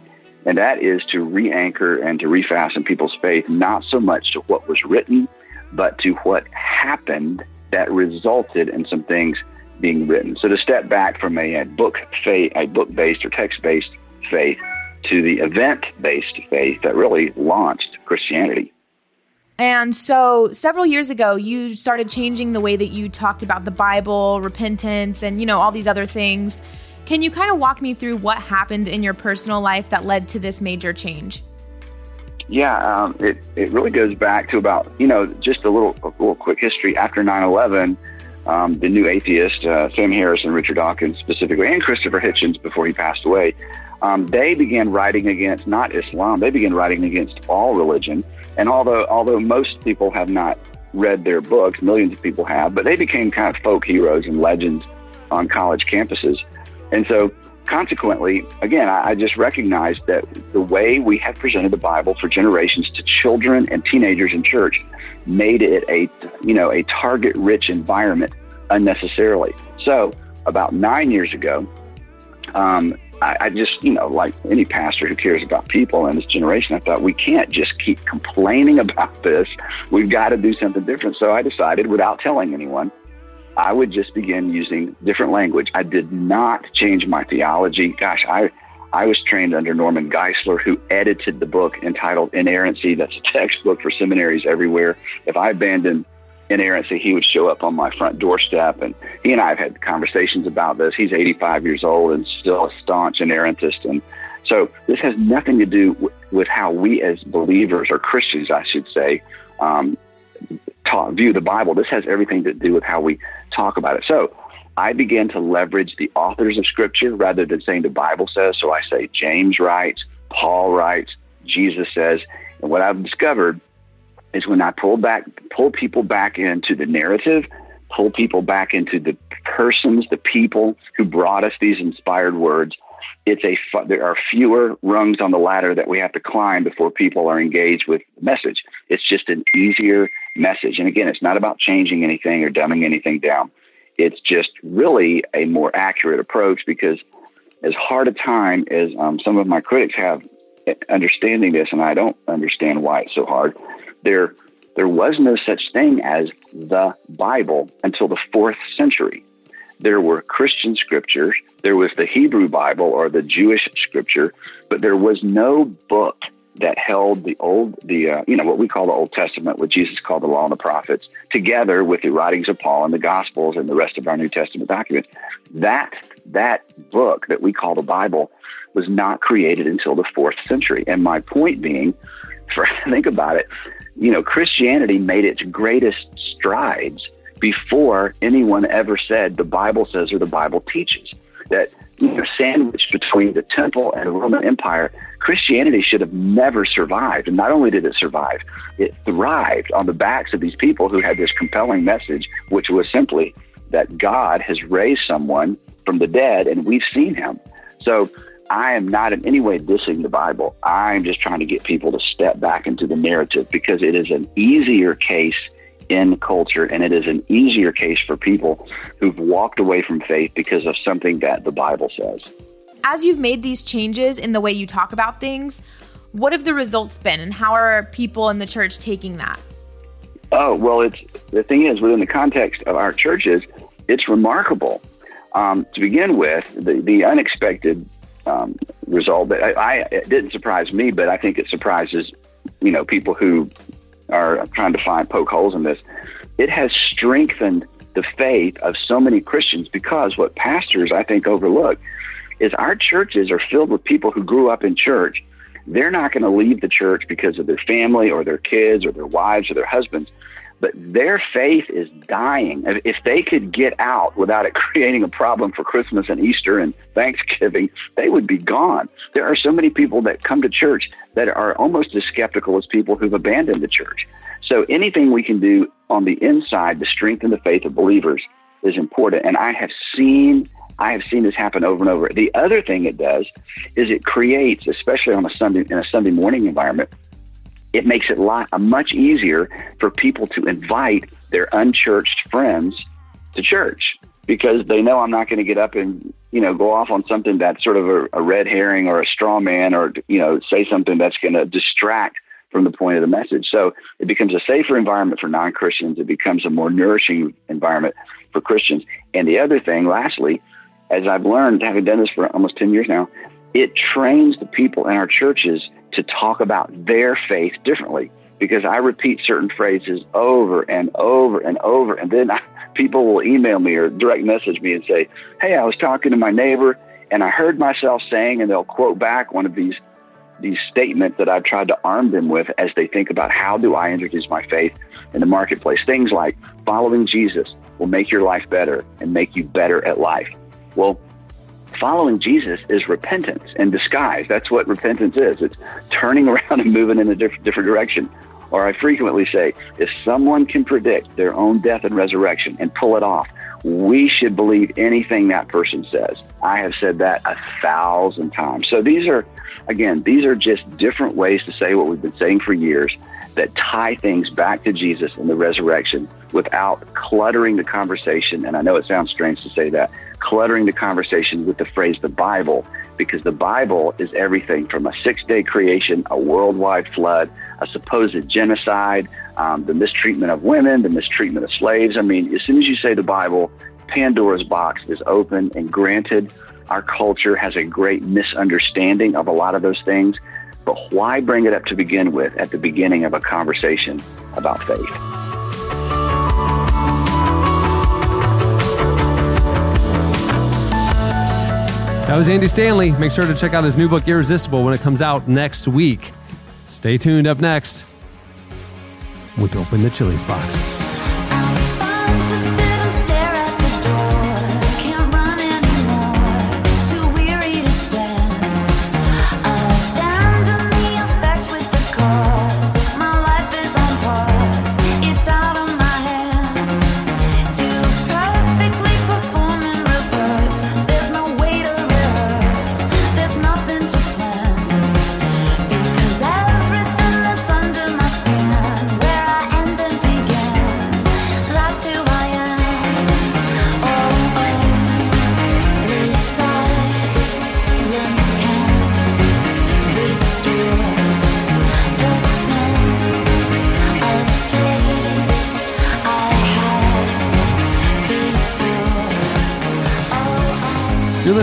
and that is to re anchor and to refasten people's faith, not so much to what was written, but to what happened that resulted in some things being written. So to step back from a, a book faith, a book based or text based faith to the event based faith that really launched Christianity. And so several years ago, you started changing the way that you talked about the Bible, repentance, and you know all these other things. Can you kind of walk me through what happened in your personal life that led to this major change? Yeah, um, it, it really goes back to about, you know, just a little, a little quick history. After 9 11, um, the new atheist, uh, Sam Harris and Richard Dawkins specifically, and Christopher Hitchens before he passed away, um, they began writing against not Islam, they began writing against all religion. And although, although most people have not read their books, millions of people have, but they became kind of folk heroes and legends on college campuses. And so, consequently, again, I, I just recognize that the way we have presented the Bible for generations to children and teenagers in church made it a, you know, a target-rich environment unnecessarily. So, about nine years ago, um, I, I just, you know, like any pastor who cares about people in this generation, I thought we can't just keep complaining about this. We've got to do something different. So I decided, without telling anyone, I would just begin using different language. I did not change my theology. Gosh, I I was trained under Norman Geisler, who edited the book entitled Inerrancy. That's a textbook for seminaries everywhere. If I abandoned inerrancy, he would show up on my front doorstep. And he and I have had conversations about this. He's 85 years old and still a staunch inerrantist. And so this has nothing to do with how we as believers or Christians, I should say, um, talk, view the Bible. This has everything to do with how we talk about it. So I began to leverage the authors of Scripture rather than saying the Bible says. So I say James writes, Paul writes, Jesus says. And what I've discovered is when I pull back, pull people back into the narrative, pull people back into the persons, the people who brought us these inspired words. It's a there are fewer rungs on the ladder that we have to climb before people are engaged with the message. It's just an easier message. And again, it's not about changing anything or dumbing anything down. It's just really a more accurate approach because as hard a time as um, some of my critics have understanding this, and I don't understand why it's so hard, there there was no such thing as the Bible until the fourth century. There were Christian scriptures, there was the Hebrew Bible or the Jewish scripture, but there was no book that held the old, the uh, you know what we call the Old Testament, what Jesus called the Law and the Prophets, together with the writings of Paul and the Gospels and the rest of our New Testament documents. That that book that we call the Bible was not created until the fourth century. And my point being, for think about it, you know, Christianity made its greatest strides before anyone ever said the Bible says or the Bible teaches. That you know, sandwiched between the temple and the Roman Empire, Christianity should have never survived. And not only did it survive, it thrived on the backs of these people who had this compelling message, which was simply that God has raised someone from the dead and we've seen him. So I am not in any way dissing the Bible. I'm just trying to get people to step back into the narrative because it is an easier case in culture and it is an easier case for people who've walked away from faith because of something that the Bible says. As you've made these changes in the way you talk about things, what have the results been and how are people in the church taking that? Oh, well, it's the thing is within the context of our churches, it's remarkable. Um, to begin with, the, the unexpected um, result. But I, I, it didn't surprise me, but I think it surprises you know people who are trying to find poke holes in this. It has strengthened the faith of so many Christians because what pastors I think overlook is our churches are filled with people who grew up in church. They're not going to leave the church because of their family or their kids or their wives or their husbands but their faith is dying. If they could get out without it creating a problem for Christmas and Easter and Thanksgiving, they would be gone. There are so many people that come to church that are almost as skeptical as people who've abandoned the church. So anything we can do on the inside to strengthen the faith of believers is important. And I have seen I have seen this happen over and over. The other thing it does is it creates, especially on a Sunday in a Sunday morning environment, it makes it lot, much easier for people to invite their unchurched friends to church because they know I'm not going to get up and you know go off on something that's sort of a, a red herring or a straw man or you know say something that's going to distract from the point of the message. So it becomes a safer environment for non Christians. It becomes a more nourishing environment for Christians. And the other thing, lastly, as I've learned, having done this for almost 10 years now, it trains the people in our churches to talk about their faith differently because I repeat certain phrases over and over and over. And then I, people will email me or direct message me and say, Hey, I was talking to my neighbor and I heard myself saying, and they'll quote back one of these these statements that I've tried to arm them with as they think about how do I introduce my faith in the marketplace. Things like following Jesus will make your life better and make you better at life. Well, following Jesus is repentance in disguise. That's what repentance is. It's turning around and moving in a diff- different direction. Or I frequently say, if someone can predict their own death and resurrection and pull it off, we should believe anything that person says. I have said that a thousand times. So these are, again, these are just different ways to say what we've been saying for years that tie things back to Jesus and the resurrection without cluttering the conversation. And I know it sounds strange to say that, cluttering the conversation with the phrase the Bible, because the Bible is everything from a six day creation, a worldwide flood, a supposed genocide, um, the mistreatment of women, the mistreatment of slaves. I mean, as soon as you say the Bible, Pandora's box is open and granted. Our culture has a great misunderstanding of a lot of those things. But why bring it up to begin with at the beginning of a conversation about faith? That was Andy Stanley. Make sure to check out his new book, Irresistible, when it comes out next week. Stay tuned up next. We open the Chili's box.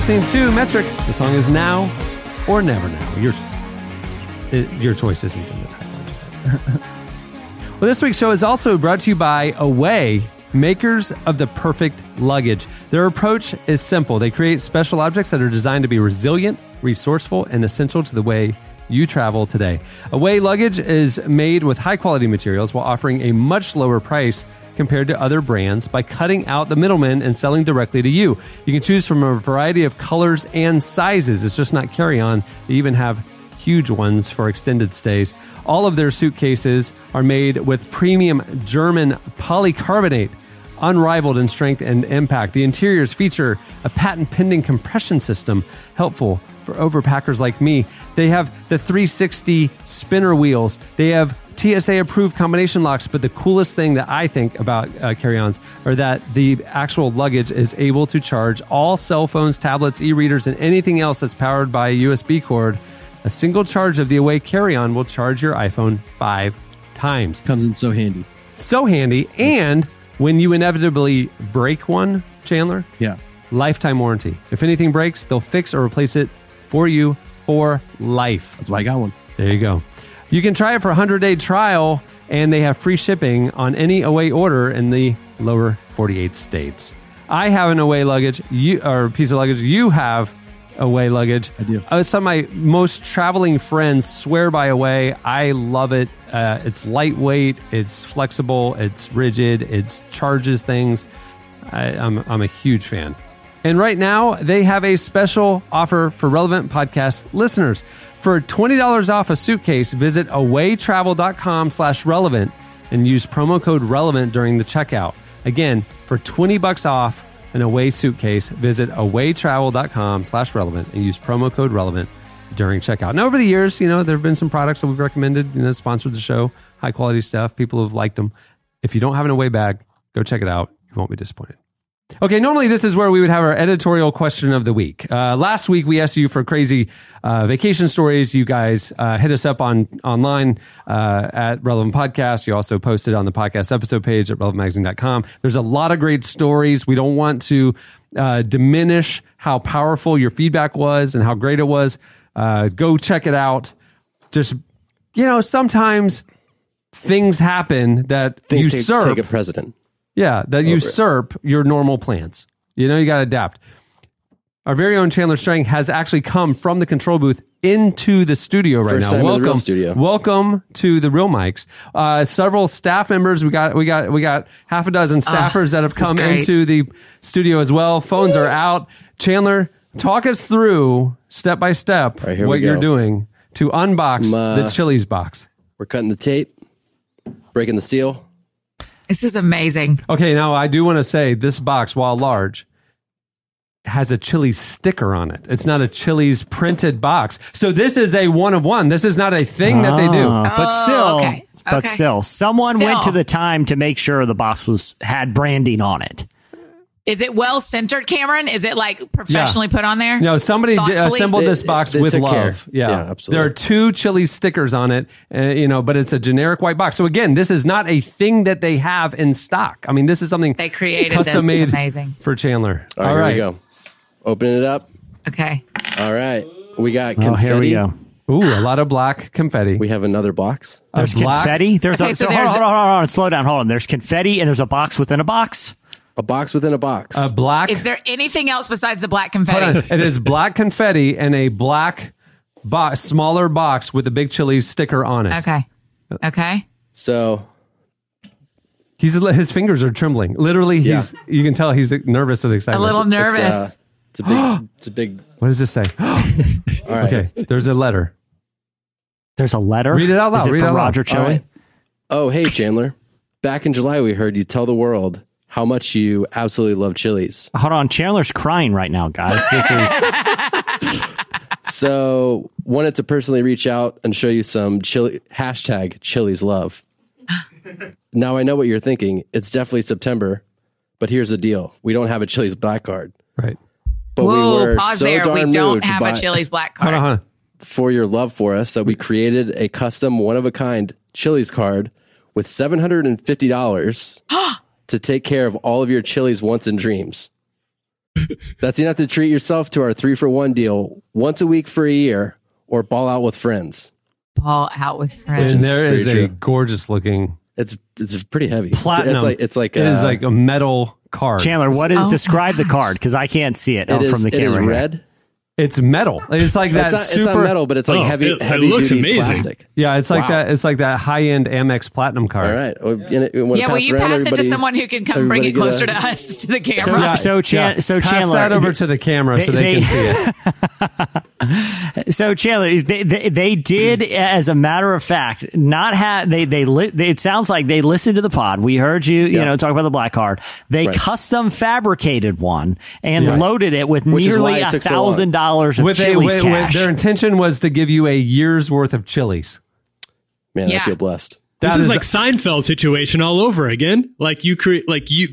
Listening to Metric. The song is Now or Never Now. Your, your choice isn't in the title. Well, this week's show is also brought to you by Away, makers of the perfect luggage. Their approach is simple. They create special objects that are designed to be resilient, resourceful, and essential to the way you travel today. Away luggage is made with high quality materials while offering a much lower price compared to other brands by cutting out the middlemen and selling directly to you. You can choose from a variety of colors and sizes. It's just not carry on. They even have huge ones for extended stays. All of their suitcases are made with premium German polycarbonate unrivaled in strength and impact. The interiors feature a patent pending compression system, helpful for overpackers like me. They have the 360 spinner wheels. They have TSA approved combination locks, but the coolest thing that I think about uh, carry ons are that the actual luggage is able to charge all cell phones, tablets, e readers, and anything else that's powered by a USB cord. A single charge of the Away carry on will charge your iPhone five times. Comes in so handy. So handy. And when you inevitably break one, Chandler, Yeah. lifetime warranty. If anything breaks, they'll fix or replace it for you for life. That's why I got one. There you go. You can try it for a 100 day trial, and they have free shipping on any away order in the lower 48 states. I have an away luggage, you or piece of luggage. You have away luggage. I do. Uh, some of my most traveling friends swear by away. I love it. Uh, it's lightweight. It's flexible. It's rigid. It charges things. I, I'm I'm a huge fan. And right now, they have a special offer for relevant podcast listeners. For $20 off a suitcase, visit awaytravel.com slash relevant and use promo code relevant during the checkout. Again, for 20 bucks off an away suitcase, visit awaytravel.com slash relevant and use promo code relevant during checkout. Now, over the years, you know, there have been some products that we've recommended, you know, sponsored the show, high quality stuff. People have liked them. If you don't have an away bag, go check it out. You won't be disappointed. Okay, normally this is where we would have our editorial question of the week. Uh, last week we asked you for crazy uh, vacation stories. You guys uh, hit us up on online uh, at Relevant Podcast. You also posted on the podcast episode page at relevantmagazine.com. There's a lot of great stories. We don't want to uh, diminish how powerful your feedback was and how great it was. Uh, go check it out. Just you know, sometimes things happen that Things take, usurp take a president. Yeah, that usurp your normal plans. You know, you got to adapt. Our very own Chandler Strang has actually come from the control booth into the studio right First now. time in the welcome, real studio. welcome to the real mics. Uh, several staff members. We got, we got, we got half a dozen staffers that have Ah, this is come into the studio as well. Phones are out. Chandler, talk us through step by step Right, what you're doing to unbox Um, uh, the Chili's box. We're cutting the tape, breaking the seal. This is amazing. Okay, now I do want to say this box, while large, has a Chili's sticker on it. It's not a Chili's printed box. So this is a one of one. This is not a thing that they do. Ah, but Oh, still, okay. but Okay. still, someone Still. went to the time to make sure the box was had branding on it. Is it well centered, Cameron? Is it like professionally put on there? No, somebody d- assembled They- this box they with love. Yeah. Yeah, absolutely. There are two chili stickers on it, uh, you know, but it's a generic white box. So again, this is not a thing that they have in stock. I mean, this is something They created custom this. It's made amazing. for Chandler. All right, here we go. Open it up. Okay. All right. We got Oh, confetti. here we go. Ooh, a lot of black confetti. We have another box. There's A confetti. There's Okay, a so so hold, on, hold on, hold on, hold on. Slow down. Hold on. There's confetti and there's a box within a box. A box within a box. A black. Is there anything else besides the black Hold confetti? on. It is black confetti and a black box, smaller box with a big chili sticker on it. Okay. Okay. so He's his fingers are trembling. Literally, he's you can tell he's nervous with excitement. A excitement. little it's, nervous. uh, it's a big. It's a big. What does this say? All right. okay, there's a letter. There's a letter. Read it out loud. Is it Read it from out loud. Roger All Chili? right. Oh, hey Chandler. Back in July, we heard you tell the world how much you absolutely love Chili's. Hold on. Chandler's crying right now, guys. This is So wanted to personally reach out and show you some chili hashtag chilies love. now I know what you're thinking. It's definitely September, but here's the deal: we don't have a Chili's black card. Right. But Whoa, we were pause so there. darn We don't have by, a Chili's black Hold card. on, hold on. for your love for us that we created a custom one of a kind Chili's card with seven hundred and fifty dollars to take care of all of your Chili's wants and dreams. That's enough to treat yourself to our three for one deal once a week for a year or ball out with friends. Ball out with friends. And is there is a gorgeous looking It's it's pretty heavy. It's- platinum. It's, like it's like it is uh, like a metal card. Chandler. What is Oh my describe the card because I can't see it, it oh, is, from the it is camera. here. red. It's metal. It's like that It's not, super. it's not metal, but it's like Oh, heavy it- it heavy looks duty amazing. plastic. Yeah, it's like Wow. that. It's like that high end Amex platinum card. All right. Well, and it- yeah, pass will you around, pass it to someone who can come bring it get a- closer to us to the So, camera? Yeah, so, Chan- yeah. so Pass that over to the camera so they- they, can see it. So Chandler, they, they, they did, as a matter of fact, not have they they, li- they it sounds like they listened to the pod. We heard you, you Yeah. know, talk about the black card. They Right. custom fabricated one and Yeah. loaded it with Which nearly a took so thousand dollars of With a, Chili's with, with, cash. their intention was to give you a year's worth of Chili's. Man, I feel blessed. This That is is- like Seinfeld situation all over again. Like you create, like you,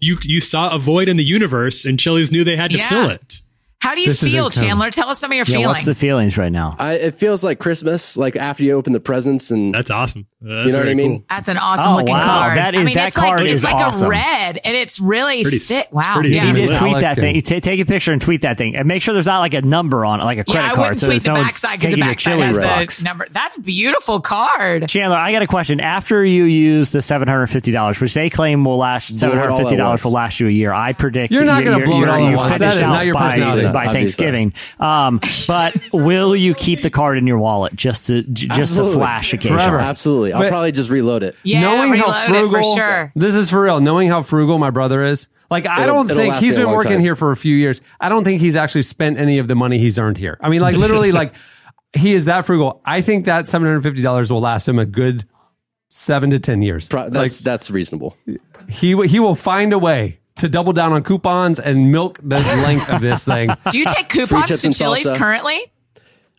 you, you saw a void in the universe, and Chili's knew they had to Yeah. fill it. How do you This feel. Chandler? Tell us some of your yeah, what's feelings. the feelings right now? I, it feels like Christmas, like after you open the presents and That's awesome. Uh, that's you know what I mean. cool. That's an awesome Oh, looking wow. card. That is- I mean, that it's card like, is it's like awesome. a red, and it's really Pretty- thick. Wow. pretty yeah. You need to Metallic tweet that thing. You ta- take a picture and tweet that thing, and make sure there's not like a number on it, like a Yeah, credit I card. wouldn't so tweet that the someone's backside because the taking your backside Chili's has box. the number. That's beautiful card. Chandler, I got a question. After you use the seven hundred fifty dollars, which they claim will last Blow seven it all hundred at fifty dollars will last you a year, I predict You're not gonna blow it all at once. That is not your by, personality. by Thanksgiving. Um, but will you keep the card in your wallet just to j- just Absolutely. to flash occasionally? Forever. Absolutely, I'll But- probably just reload it. Yeah, knowing how reload it frugal, for sure. this is for real. Knowing how frugal my brother is, like I It'll- don't it'll think last he's me a been long working time. here for a few years. I don't think he's actually spent any of the money he's earned here. I mean, like literally, like he is that frugal. I think that seven hundred fifty dollars will last him a good seven to ten years. Pro- like that's that's reasonable. he w- he will find a way to double down on coupons and milk the length of this thing. Do you take coupons chips to and Chili's salsa. currently?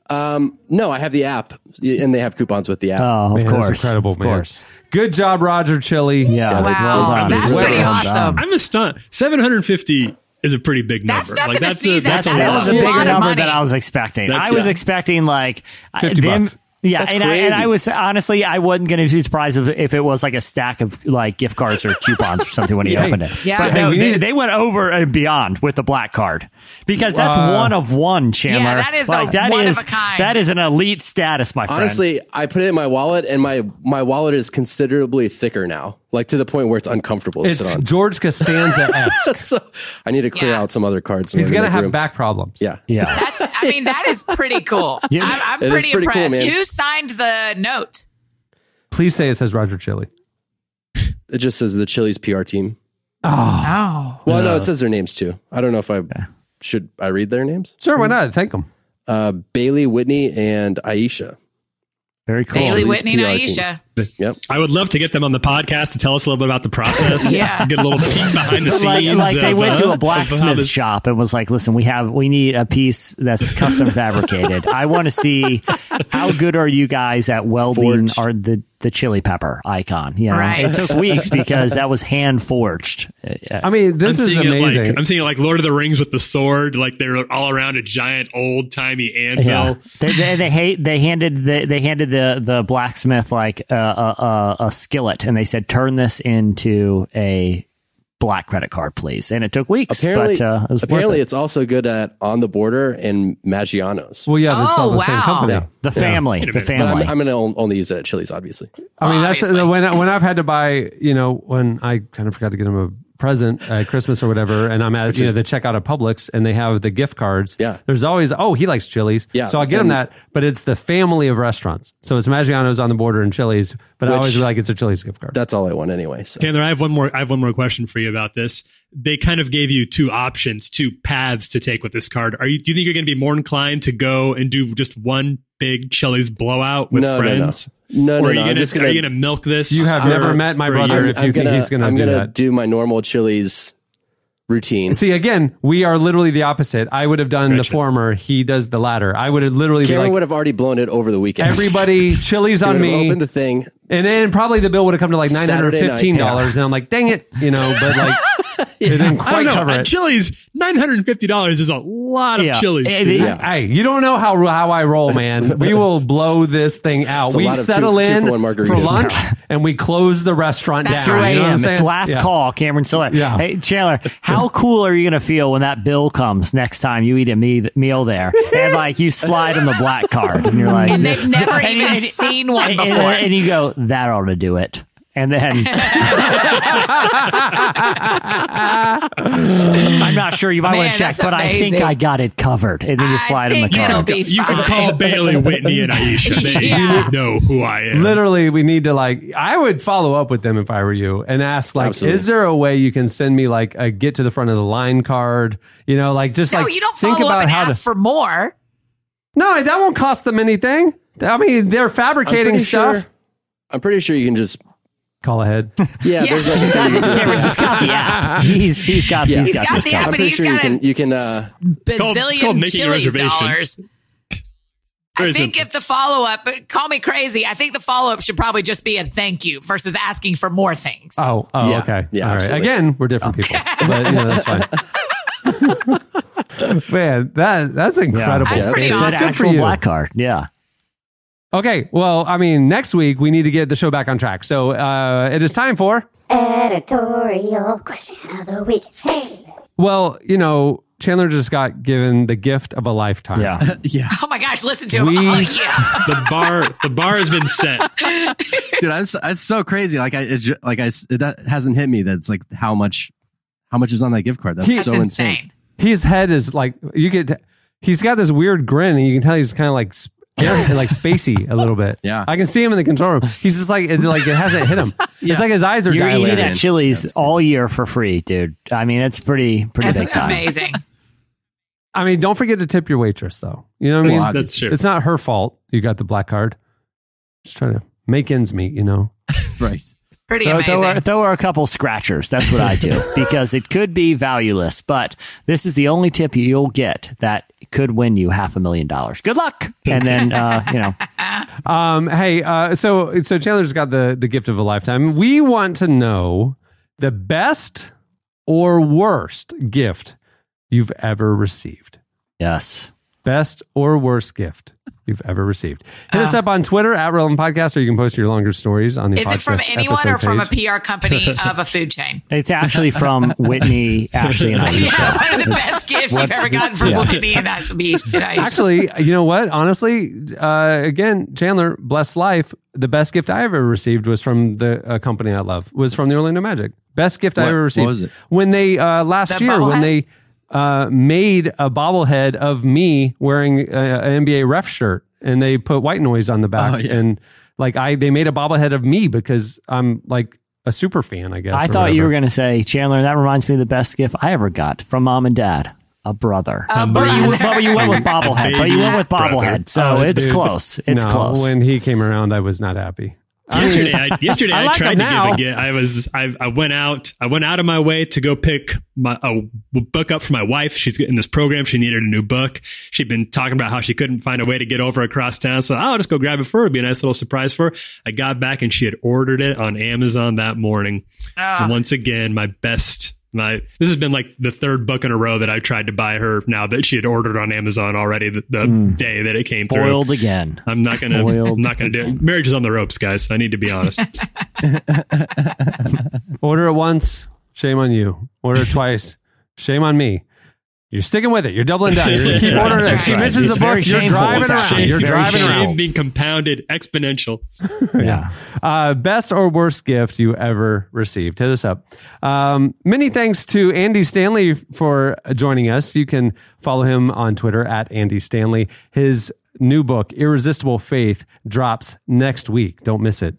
Um, no, I have the app, and they have coupons with the app. Oh, of Man, course, that's incredible, of man. course. Good job, Roger Chili. Yeah, Yeah, they- Wow, well done. that's Well pretty done. awesome. I'm a stunt. 750 is a pretty big number. That's nothing like to that's sneeze a, at. that's a That that lot. was a a bigger lot of number money. than I was expecting. That's- I was yeah. expecting like 50 them- bucks. Yeah, That's and I, and. I was honestly I wasn't going to be surprised if, if it was like a stack of like gift cards or coupons or something when he opened it. Yeah. but Hey, no, they, they went over and beyond with the black card because that's Uh, one of one, Chandler. Yeah, that is a like, that one of is- a kind. That is an elite status, my friend. Honestly, I put it in my wallet, and my my wallet is considerably thicker now, like to the point where it's uncomfortable to It's sit on. George Costanza esque. so I need to clear Yeah. out some other cards. in He's order gonna have room. back problems. Yeah, yeah. That's. I mean, that is pretty cool. Yeah. I'm, I'm It is pretty, pretty cool, impressed. man. Who signed the note? Please say it says Roger Chili. it just says the Chili's PR team. Oh, Well, no, it says their names too. I don't know if I should I read their names. Sure, why not? Thank him. Uh, Bailey, Whitney, and Aisha. Very cool. Bailey, Chili's Whitney, and PR team. Aisha. Yep. I would love to get them on the podcast to tell us a little bit about the process. Yeah. Get a little peek behind the scenes. like they of, went uh, to a how blacksmith shop and was like, "Listen, we have we need a piece that's custom fabricated. I want to see how good are you guys at welding Forged. are the the chili pepper icon. You know, Right. it took weeks because that was hand forged. I mean, this I'm is amazing. like I'm seeing it like Lord of the Rings with the sword, like they're all around a giant old timey anvil. Yeah. They, they, they hate. They handed the they handed the the blacksmith like a, a, a, a skillet, and they said, "Turn this into a black credit card, please." And it took weeks, Apparently, but uh, it was apparently worth it. it's also good at On the Border and Maggiano's. well, yeah, that's all Oh, the same wow. company. Yeah. the family, Wait a the minute. But family. I'm, I'm going to only use it at Chili's, obviously. I mean, that's when when I've had to buy, you know, when I kind of forgot to get him a present at Christmas or whatever, and I'm at you know the checkout at Publix and they have the gift cards. Yeah. there's always oh he likes Chili's, Yeah, so I get him that, but it's the family of restaurants, so it's Maggiano's on the border and Chili's, but I always be like it's a Chili's gift card. That's all I want anyway. So. Chandler, I have one more. I have one more question for you about this. They kind of gave you two options, two paths to take with this card. Are you? Do you think you're going to be more inclined to go and do just one big Chili's blowout with No, no, no. friends? No, or no, are you no, gonna, just are gonna- you going to milk this? You have for- never met my for a brother if you think he's gonna I'm do gonna that. do my normal Chili's routine. See, again, we are literally the opposite. I would have done the former. He does the latter. I would have literally be Cameron like, would have already blown it over the weekend. everybody, Chili's on me. opened the thing. And then probably the bill would have come to like nine hundred Saturday fifteen night, dollars, and I'm like, dang it, you know. But like, it didn't I quite don't know. cover uh, it. Chili's, nine hundred and fifty dollars is a lot of Yeah. Chili's. Food. Hey, you don't know how how I roll, man. We will blow this thing out. It's We settle two- two in for lunch, and we close the restaurant That's down. right. You know what I'm It's saying? last Yeah. call, Cameron Stiller. Yeah. Hey, Chandler, how cool are you going to feel when that bill comes next time you eat a me- meal there? And like you slide on the black card and you're like, And they've never even and- seen one and, before. and you go, that ought to do it. And then I'm not sure you might Man, want to check, that's but I think. I got it covered. And then you I slide in the think it'll card. be You can call Bailey, Whitney, and Aisha. They Yeah. know who I am. Literally, we need to like. I would follow up with them if I were you and ask, like, Absolutely. is there a way you can send me like a get to the front of the line card? You know, like just No, like you don't think follow about up and how ask to. for more. no, that won't cost them anything. I mean, they're I'm fabricating stuff. sure. I'm pretty sure you can just. Call ahead. Yeah, Yeah. there's like. He's got, Cameron, he's got the app. He's he's got Yeah. he's He's got, got the covered. app, I'm but pretty he's sure you can. a You can. Uh, called- called bazillion making Chili's dollars. I think if the follow up, call me crazy. I think the follow up should probably just be a thank you versus asking for more things. Oh, oh, Yeah. okay. Yeah, All right. absolutely. Again, we're different people, but you know, that's fine. Man, that that's incredible. That's pretty It's an awesome. For actual you. black card. Yeah. Okay, well, I mean, next week we need to get the show back on track. So uh, it is time for. Editorial question of the week. Hey. Well, you know, Chandler just got given the gift of a lifetime. Yeah. yeah, Oh my gosh, listen to him. We- Oh, yeah. the bar, the bar has been set. dude, I'm so, it's so crazy. Like I, it's ju- like I, s- that hasn't hit me. that it's like how much, how much is on that gift card. That's He- That's so insane. insane. His head is like you get. He's got this weird grin, and you can tell he's kind of like sp- like spacey a little bit. Yeah. I can see him in the control room. He's just like it, like it hasn't hit him. It's like his eyes are You're eating dilated. at Chili's all year for free, dude. I mean, it's pretty pretty That's big time. amazing. I mean, don't forget to tip your waitress, though. You know what I mean? That's, that's true. It's not her fault. You got the black card. Just trying to make ends meet. You know. Right. Pretty Throw, amazing. throw, her, throw her a couple scratchers. That's what I do because it could be valueless, but this is the only tip you'll get that could win you half a million dollars. Good luck, and then uh, you know Um, hey, uh, so so Chandler's got the the gift of a lifetime. We want to know the best or worst gift you've ever received. yes. Best or worst gift you've ever received. Hit us up on Twitter at Relevant Podcast, or you can post your longer stories on the. Is it from anyone or episode from a. PR company of a food chain? It's actually from Whitney, Ashley, and Alicia. Yeah, one of the best gifts you've ever gotten from yeah. Whitney and Ashley. and Aisha. Actually, you know what? Honestly, uh, again, Chandler, blessed life. The best gift I ever received was from the uh, company I love. Was from the Orlando Magic. Best gift I What- ever what received. was it? When they uh, last The year when bobblehead? they uh, made a bobblehead of me wearing an NBA ref shirt, and they put white noise on the back, Oh, yeah. and like I, they made a bobblehead of me because I'm like a super fan. I guess I or thought you were going to say Chandler. That reminds me of the best gift I ever got from mom and dad. A brother, A but, you, but you went with bobblehead. But you went with bobblehead, so Oh, it's dude. close. It's No, close. When he came around, I was not happy. I yesterday, mean, I, yesterday I I, like tried to now. give a gift. I was, I, I went out, I went out of my way to go pick my a book up for my wife. She's in this program. She needed a new book. She'd been talking about how she couldn't find a way to get over across town. So I'll just go grab it for her. It'd be a nice little surprise for her. I got back and she had ordered it on Amazon that morning. Ah. And once again, my best. My this has been like the third book in a row that I've tried to buy her now that she had ordered on Amazon already the, the mm. day that it came through. Boiled again. I'm not gonna. Boiled. I'm not gonna do it. Marriage is on the ropes, guys. I need to be honest. Order it once, shame on you. Order it twice, shame on me. You're sticking with it. You're doubling down. You're gonna keep ordering it. She Right. mentions It's a book. You're driving It's around. shame- You're very driving shame. around. Being compounded exponential. Yeah. Uh, best or worst gift you ever received? Hit us up. Um, many thanks to Andy Stanley for joining us. You can follow him on Twitter at Andy Stanley. His new book, Irresistible Faith, drops next week. Don't miss it.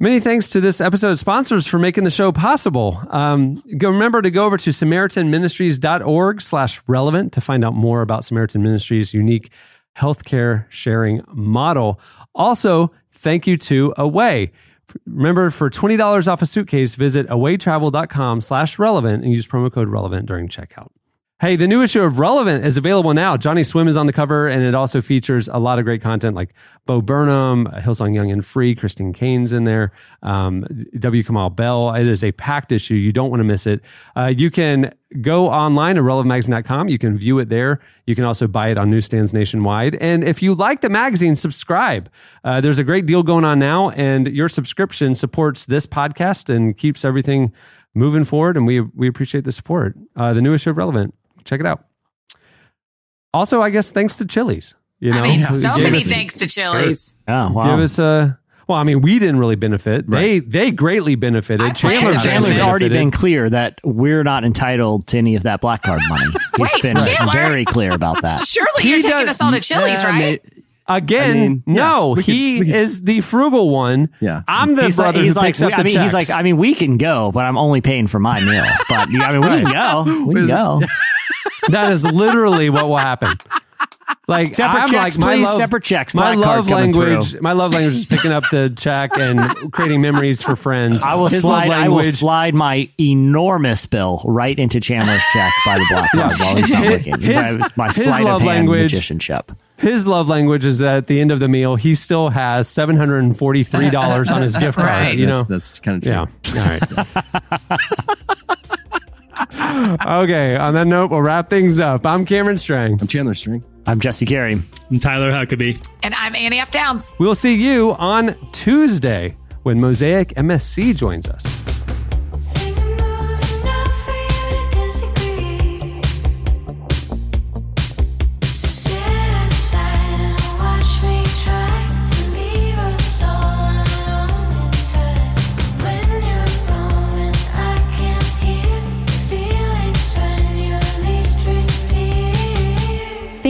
Many thanks to this episode's sponsors for making the show possible. Um, go, remember to go over to SamaritanMinistries.org slash relevant to find out more about Samaritan Ministries' unique healthcare sharing model. Also, thank you to Away. Remember, for $20 off a suitcase, visit awaytravel.com slash relevant and use promo code relevant during checkout. Hey, the new issue of Relevant is available now. Johnny Swim is on the cover, and it also features a lot of great content like Bo Burnham, Hillsong Young and Free, Christine Caine's in there, um, W. Kamau Bell. It is a packed issue. You don't want to miss it. Uh, you can go online to relevantmagazine.com. You can view it there. You can also buy it on newsstands nationwide. And if you like the magazine, subscribe. Uh, there's a great deal going on now, and your subscription supports this podcast and keeps everything moving forward. And we we appreciate the support. Uh, the new issue of Relevant. Check it out. Also, I guess thanks to Chili's. You know, I mean, so many us- thanks to Chili's. Oh, wow. Give us a. Well, I mean, we didn't really benefit. They they greatly benefited. I planned Chandler it. definitely Chandler's already been clear that we're not entitled to any of that black card money. He's Wait, been Chandler? very clear about that. Surely He you're taking us all to Chili's, Yeah, right? May- Again, I mean, no, we could- he we could- is the frugal one. Yeah. I'm the he's brother like, he's who like, picks up I the mean, checks. he's like, I mean, we can go, but I'm only paying for my meal. But I mean, we can go. We can go. that is literally what will happen. Like Separate I'm checks, like my please. love, Separate checks. My love language. through. My love language is picking up the check and creating memories for friends. I will His slide. I will slide my enormous bill right into Chandler's check by the black card while he's not His- looking. his- my my his love of hand language- magicianship. His love language is that at the end of the meal, he still has seven hundred and forty three dollars on his gift card. Right. You know, that's, that's kind of true. Yeah. All right. okay. On that note, we'll wrap things up. I'm Cameron Strang. I'm Chandler Strang. I'm Jesse Carey. I'm Tyler Huckabee. And I'm Annie F. Downs. We'll see you on Tuesday when Mosaic MSC joins us.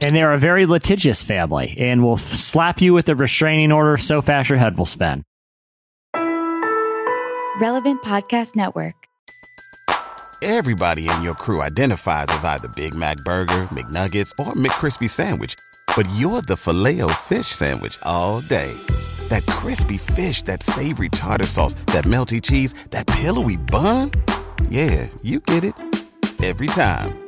And they're a very litigious family and will slap you with a restraining order so fast your head will spin. Relevant Podcast Network. Everybody in your crew identifies as either Big Mac Burger, McNuggets, or McCrispy Sandwich. But you're the filet fish Sandwich all day. That crispy fish, that savory tartar sauce, that melty cheese, that pillowy bun. Yeah, you get it. Every time.